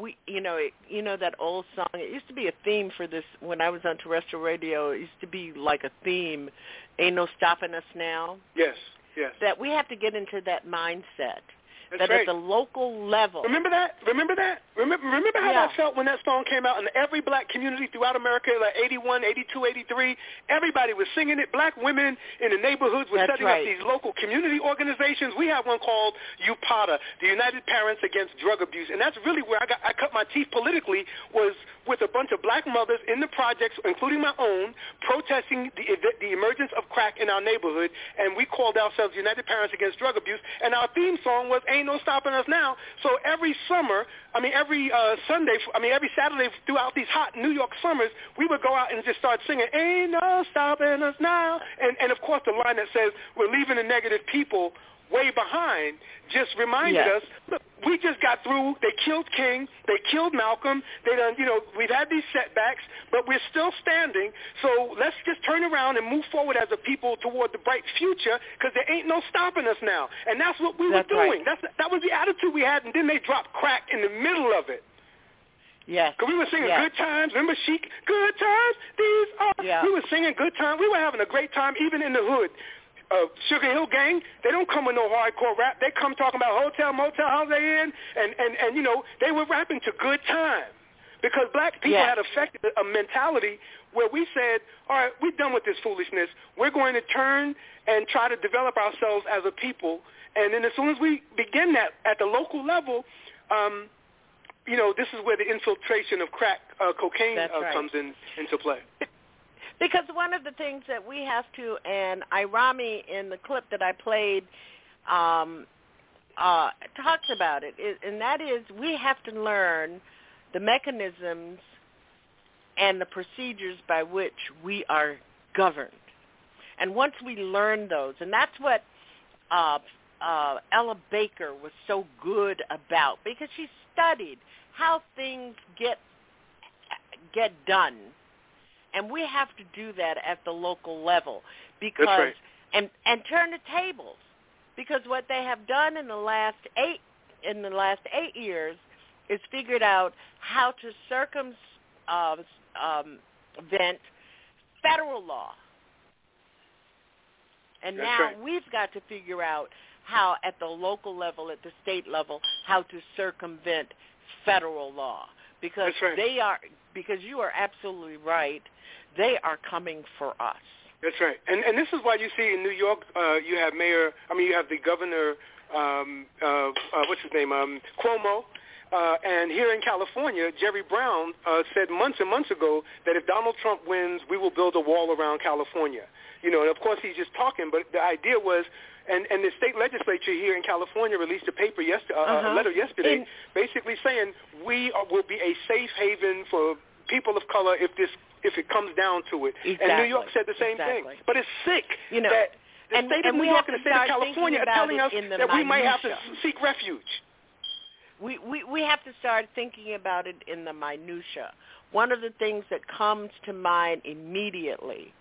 we you know it, you know that old song? It used to be a theme for this when I was on terrestrial radio it used to be like a theme ain't no stopping us now. Yes, Yes. that we have to get into that mindset That's that right. at the local level. Remember that? Remember that? Remember, remember how Yeah. that felt when that song came out in every black community throughout America, like 81, 82, 83? Everybody was singing it. Black women in the neighborhoods were That's setting right. up these local community organizations. We have one called UPATA, the United Parents Against Drug Abuse, and that's really where I got I cut my teeth politically was with a bunch of black mothers in the projects, including my own, protesting the, the emergence of crack in our neighborhood, and we called ourselves United Parents Against Drug Abuse, and our theme song was "Ain't No Stopping Us Now." So every summer, I mean every uh, Sunday, I mean every Saturday throughout these hot New York summers, we would go out and just start singing "Ain't No Stopping Us Now," and and of course the line that says "We're leaving the negative people." Way behind just reminded us look we just got through they killed king they killed malcolm they done you know we've had these setbacks but we're still standing so let's just turn around and move forward as a people toward the bright future because there ain't no stopping us now and that's what we That's were right. doing that's that was the attitude we had and then they dropped crack in the middle of it Yes. Cause we were singing yes. good times. Remember Chic? Good times. These are. Yeah. We were singing good times. We were having a great time, even in the hood. Uh, Sugar Hill Gang, they don't come with no hardcore rap. They come talking about hotel, motel, holiday inn, and and and you know they were rapping to good time because black people Yes. had affected a mentality where we said, all right, we're done with this foolishness. We're going to turn and try to develop ourselves as a people. And then as soon as we begin that at the local level, um, you know, this is where the infiltration of crack uh, cocaine That's uh, right. comes in into play. Because one of the things that we have to, and Irami in the clip that I played um, uh, talks about it, and that is we have to learn the mechanisms and the procedures by which we are governed. And once we learn those, and that's what uh, uh, Ella Baker was so good about, because she studied how things get get done and we have to do that at the local level because right. and and turn the tables because what they have done in the last eight in the last eight years is figured out how to circum uh, um, federal law and That's now right. we've got to figure out how at the local level at the state level how to circumvent federal law because right. they are because you are absolutely right they are coming for us That's right. And and this is why you see in New York, uh, you have Mayor. I mean, you have the governor. Um, uh, uh, what's his name? Um, Cuomo. Uh, and here in California, Jerry Brown uh, said months and months ago that if Donald Trump wins, we will build a wall around California. You know, and of course he's just talking, but the idea was, and, and the state legislature here in California released a paper yesterday, uh, Uh-huh. a letter yesterday, In- basically saying we are, will be a safe haven for people of color if this if it comes down to it. And New York said the same Exactly. thing. But it's sick You know, that the and- state of New York and the state of California are telling us that we might have to seek refuge. We, we we have to start thinking about it in the minutia. One of the things that comes to mind immediately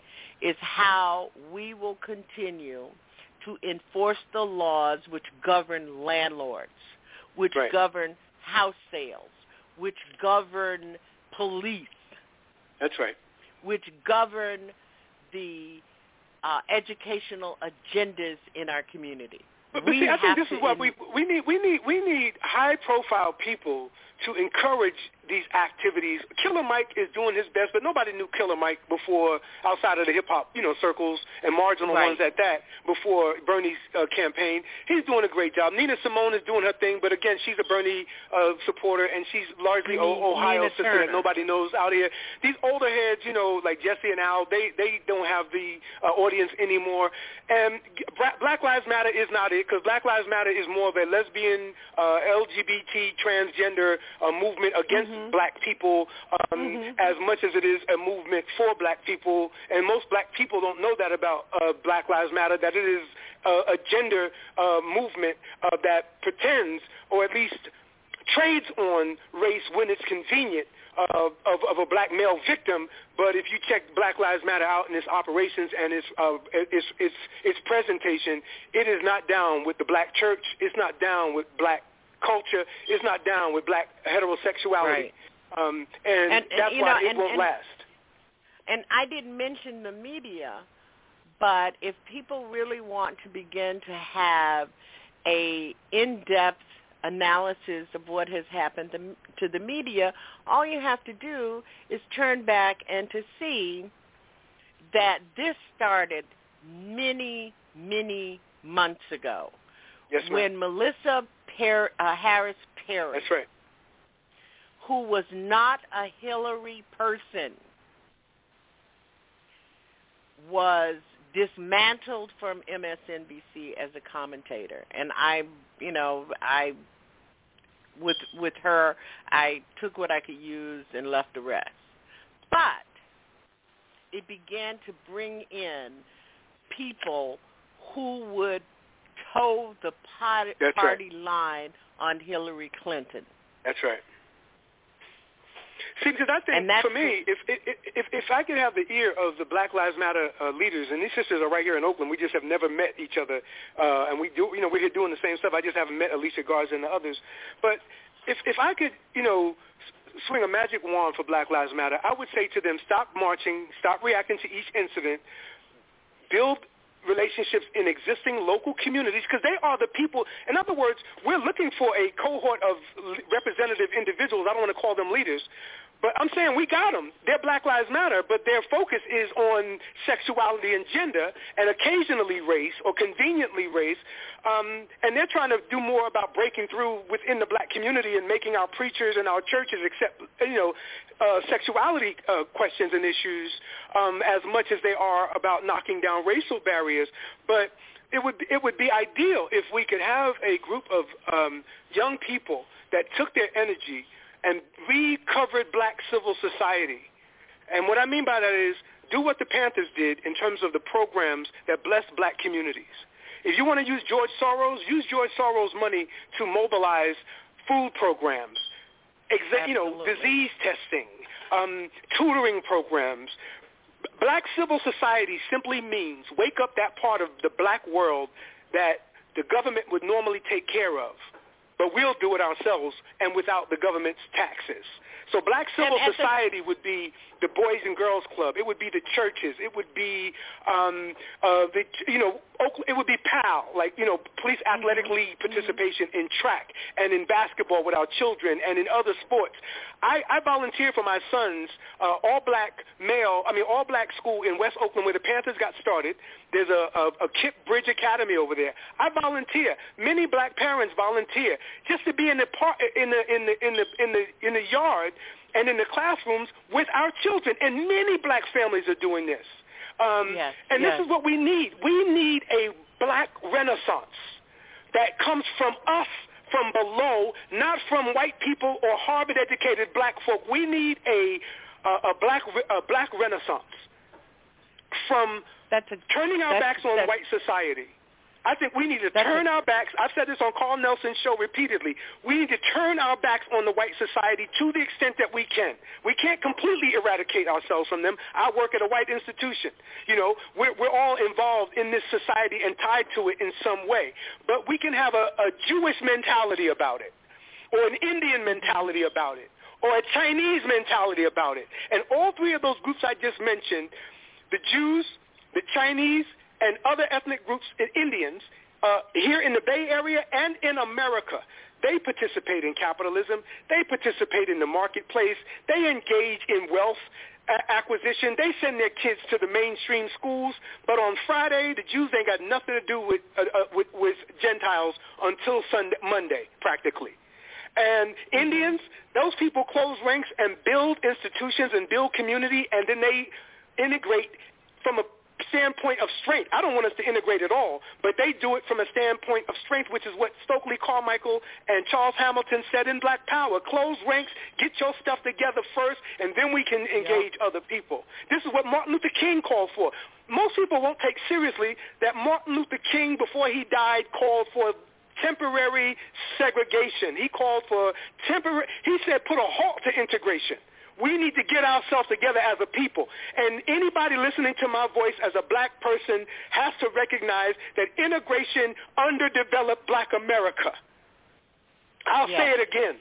is how we will continue to enforce the laws which govern landlords, which Right. govern house sales, which govern police, That's right. which govern the uh, educational agendas in our community. But, but we see, I think this is what we we need. We need we need high profile people to encourage these activities. Killer Mike is doing his best, but nobody knew Killer Mike before outside of the hip hop, you know, circles and marginal Right. ones at that. Before Bernie's uh, campaign, he's doing a great job. Nina Simone is doing her thing, but again, she's a Bernie uh, supporter, and she's largely Nina- Ohio Nina sister Turner. that nobody knows out here. These older heads, you know, like Jesse and Al, they they don't have the uh, audience anymore. And Black Lives Matter is not it because Black Lives Matter is more of a lesbian, uh, LGBT, transgender uh, movement against black people um, as much as it is a movement for black people. And most black people don't know that about uh, Black Lives Matter, that it is uh, a gender uh, movement uh, that pretends, or at least trades on race when it's convenient uh, of, of a black male victim. But if you check Black Lives Matter out in its operations and its, uh, its, its, its presentation, it is not down with the black church. It's not down with black culture. It's not down with black heterosexuality. Right. Um, and, And- and, that's you why know, it and- won't and- last. and I didn't mention the media, But if people really want to begin to have a in-depth analysis of what has happened to, to the media, all you have to do is turn back and to see that this started many, many months ago Yes, ma'am. when Melissa per- uh, Harris Perry, That's right. who was not a Hillary person, was dismantled from MSNBC as a commentator. And I, you know, I with with her, I took what I could use and left the rest. But it began to bring in people who would toe the party, That's right. line on Hillary Clinton. That's right. See, because I think for me, if, if if if I could have the ear of the Black Lives Matter uh, leaders, and these sisters are right here in Oakland, we just have never met each other, uh, and we do, you know, we're here doing the same stuff. I just haven't met Alicia Garza and the others. But if if I could, you know, swing a magic wand for Black Lives Matter, I would say to them, stop marching, stop reacting to each incident, build relationships in existing local communities because they are the people. In other words, we're looking for a cohort of representative individuals. I don't want to call them leaders. But I'm saying we got them. They're Black Lives Matter, but their focus is on sexuality and gender and occasionally race or conveniently race. Um, and they're trying to do more about breaking through within the black community and making our preachers and our churches accept, you know, uh, sexuality uh, questions and issues um, as much as they are about knocking down racial barriers. But it would it would be ideal if we could have a group of um, young people that took their energy and recovered black civil society. And what I mean by that is do what the Panthers did in terms of the programs that bless black communities. If you want to use George Soros, use George Soros' money to mobilize food programs, exa- you know, disease testing, um, tutoring programs. Black civil society simply means wake up that part of the black world that the government would normally take care of but we'll do it ourselves and without the government's taxes. So black civil And at the- society would be the Boys and Girls Club. It would be the churches. It would be, um, uh, the you know, Oakland, it would be PAL, like you know, police athletic league participation in track and in basketball with our children and in other sports. I, I volunteer for my son's uh, all-black male, I mean all-black school in West Oakland where the Panthers got started. There's a, a, a KIPP Bridge Academy over there. I volunteer. Many black parents volunteer just to be in the par- in the in the in the in the in the yard and in the classrooms with our children. And many black families are doing this. Um, Yes, and yes. this is what we need. We need a black renaissance that comes from us from below, not from white people or Harvard-educated black folk. We need a a, a black a black renaissance from that's a, turning our backs on white society. I think we need to turn our backs. I've said this on Carl Nelson's show repeatedly. We need to turn our backs on the white society to the extent that we can. We can't completely eradicate ourselves from them. I work at a white institution. You know, we're, we're all involved in this society and tied to it in some way. But we can have a, a Jewish mentality about it, or an Indian mentality about it, or a Chinese mentality about it. And all three of those groups I just mentioned, the Jews, the Chinese, and other ethnic groups and Indians uh, here in the Bay Area and in America, they participate in capitalism. They participate in the marketplace. They engage in wealth acquisition. They send their kids to the mainstream schools. But on Friday, the Jews ain't got nothing to do with, uh, uh, with, with Gentiles until Sunday, Monday, practically. And Indians, those people close ranks and build institutions and build community, and then they integrate from a standpoint of strength. I don't want us to integrate at all, but they do it from a standpoint of strength, which is what Stokely Carmichael and Charles Hamilton said in Black Power. Close ranks, get your stuff together first, and then we can engage other people. This is what Martin Luther King called for. Most people won't take seriously that Martin Luther King, before he died, called for temporary segregation. He called for temporary, he said put a halt to integration. We need to get ourselves together as a people. And anybody listening to my voice as a black person has to recognize that integration underdeveloped black America. I'll Yes. say it again.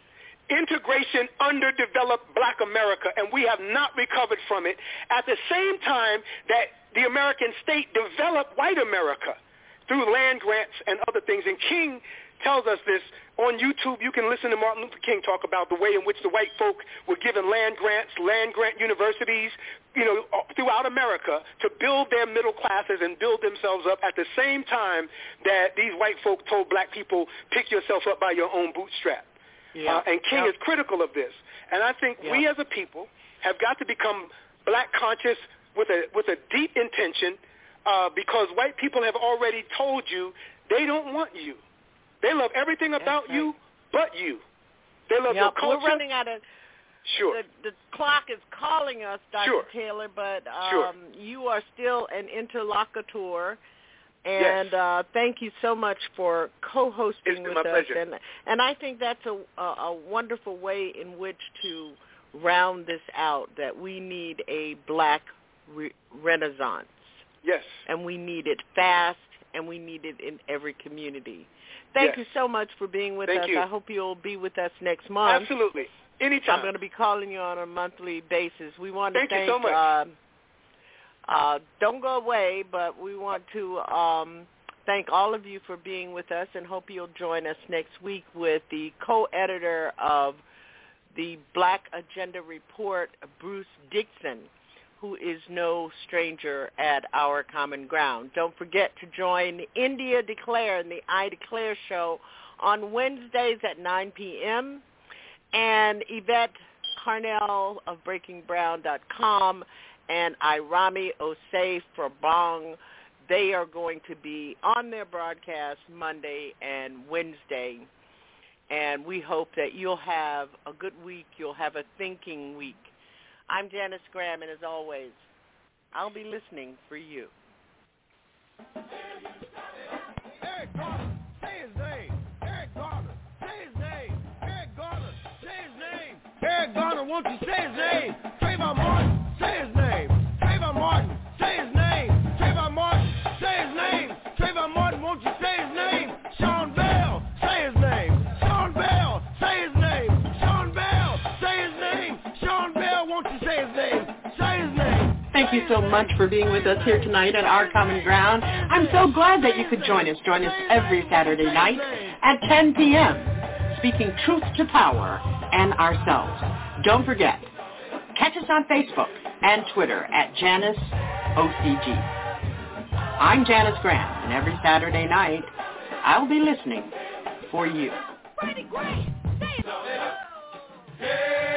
integration underdeveloped black America, and we have not recovered from it. At the same time that the American state developed white America through land grants and other things. And King tells us this on YouTube. You can listen to Martin Luther King talk about the way in which the white folk were given land grants, land grant universities, you know, throughout America to build their middle classes and build themselves up at the same time that these white folk told black people, pick yourself up by your own bootstrap. Yeah. Uh, and King Yep. is critical of this. And I think we as a people have got to become black conscious with a with a deep intention uh, because white people have already told you they don't want you. They love everything about you but you. They love your Yep, culture. We're running out of. Sure. The, the clock is calling us, Dr. Sure. Taylor, but um, Sure. you are still an interlocutor. Yes. And uh, thank you so much for co-hosting It's been with my us, pleasure. and and I think that's a, a a wonderful way in which to round this out. That we need a black re- renaissance. Yes. And we need it fast, and we need it in every community. Thank Yes. you so much for being with Thank us. you. I hope you'll be with us next month. Absolutely. Anytime. I'm going to be calling you on a monthly basis. We want to Thank you so much. Uh, uh, don't go away, but we want to um, thank all of you for being with us and hope you'll join us next week with the co-editor of the Black Agenda Report, Bruce Dixon, who is no stranger at our common ground. Don't forget to join India Declare and the I Declare show on Wednesdays at 9 p.m. and Yvette Carnell of BreakingBrown.com and Irami Osei for Bong. They are going to be on their broadcast Monday and Wednesday. And we hope that you'll have a good week. You'll have a thinking week. I'm Janice Graham, and as always, I'll be listening for you. Eric Garner, say his name. Eric Garner, say his name. Eric Garner, say his name. Eric Garner, won't you say his name? Trayvon Martin, say his name. Thank you so much for being with us here tonight at Our Common Ground. I'm so glad that you could join us. Join us every Saturday night at 10 p.m. Speaking truth to power and ourselves. Don't forget, catch us on Facebook and Twitter at Janice OCG. I'm Janice Graham, and every Saturday night, I'll be listening for you. Hey!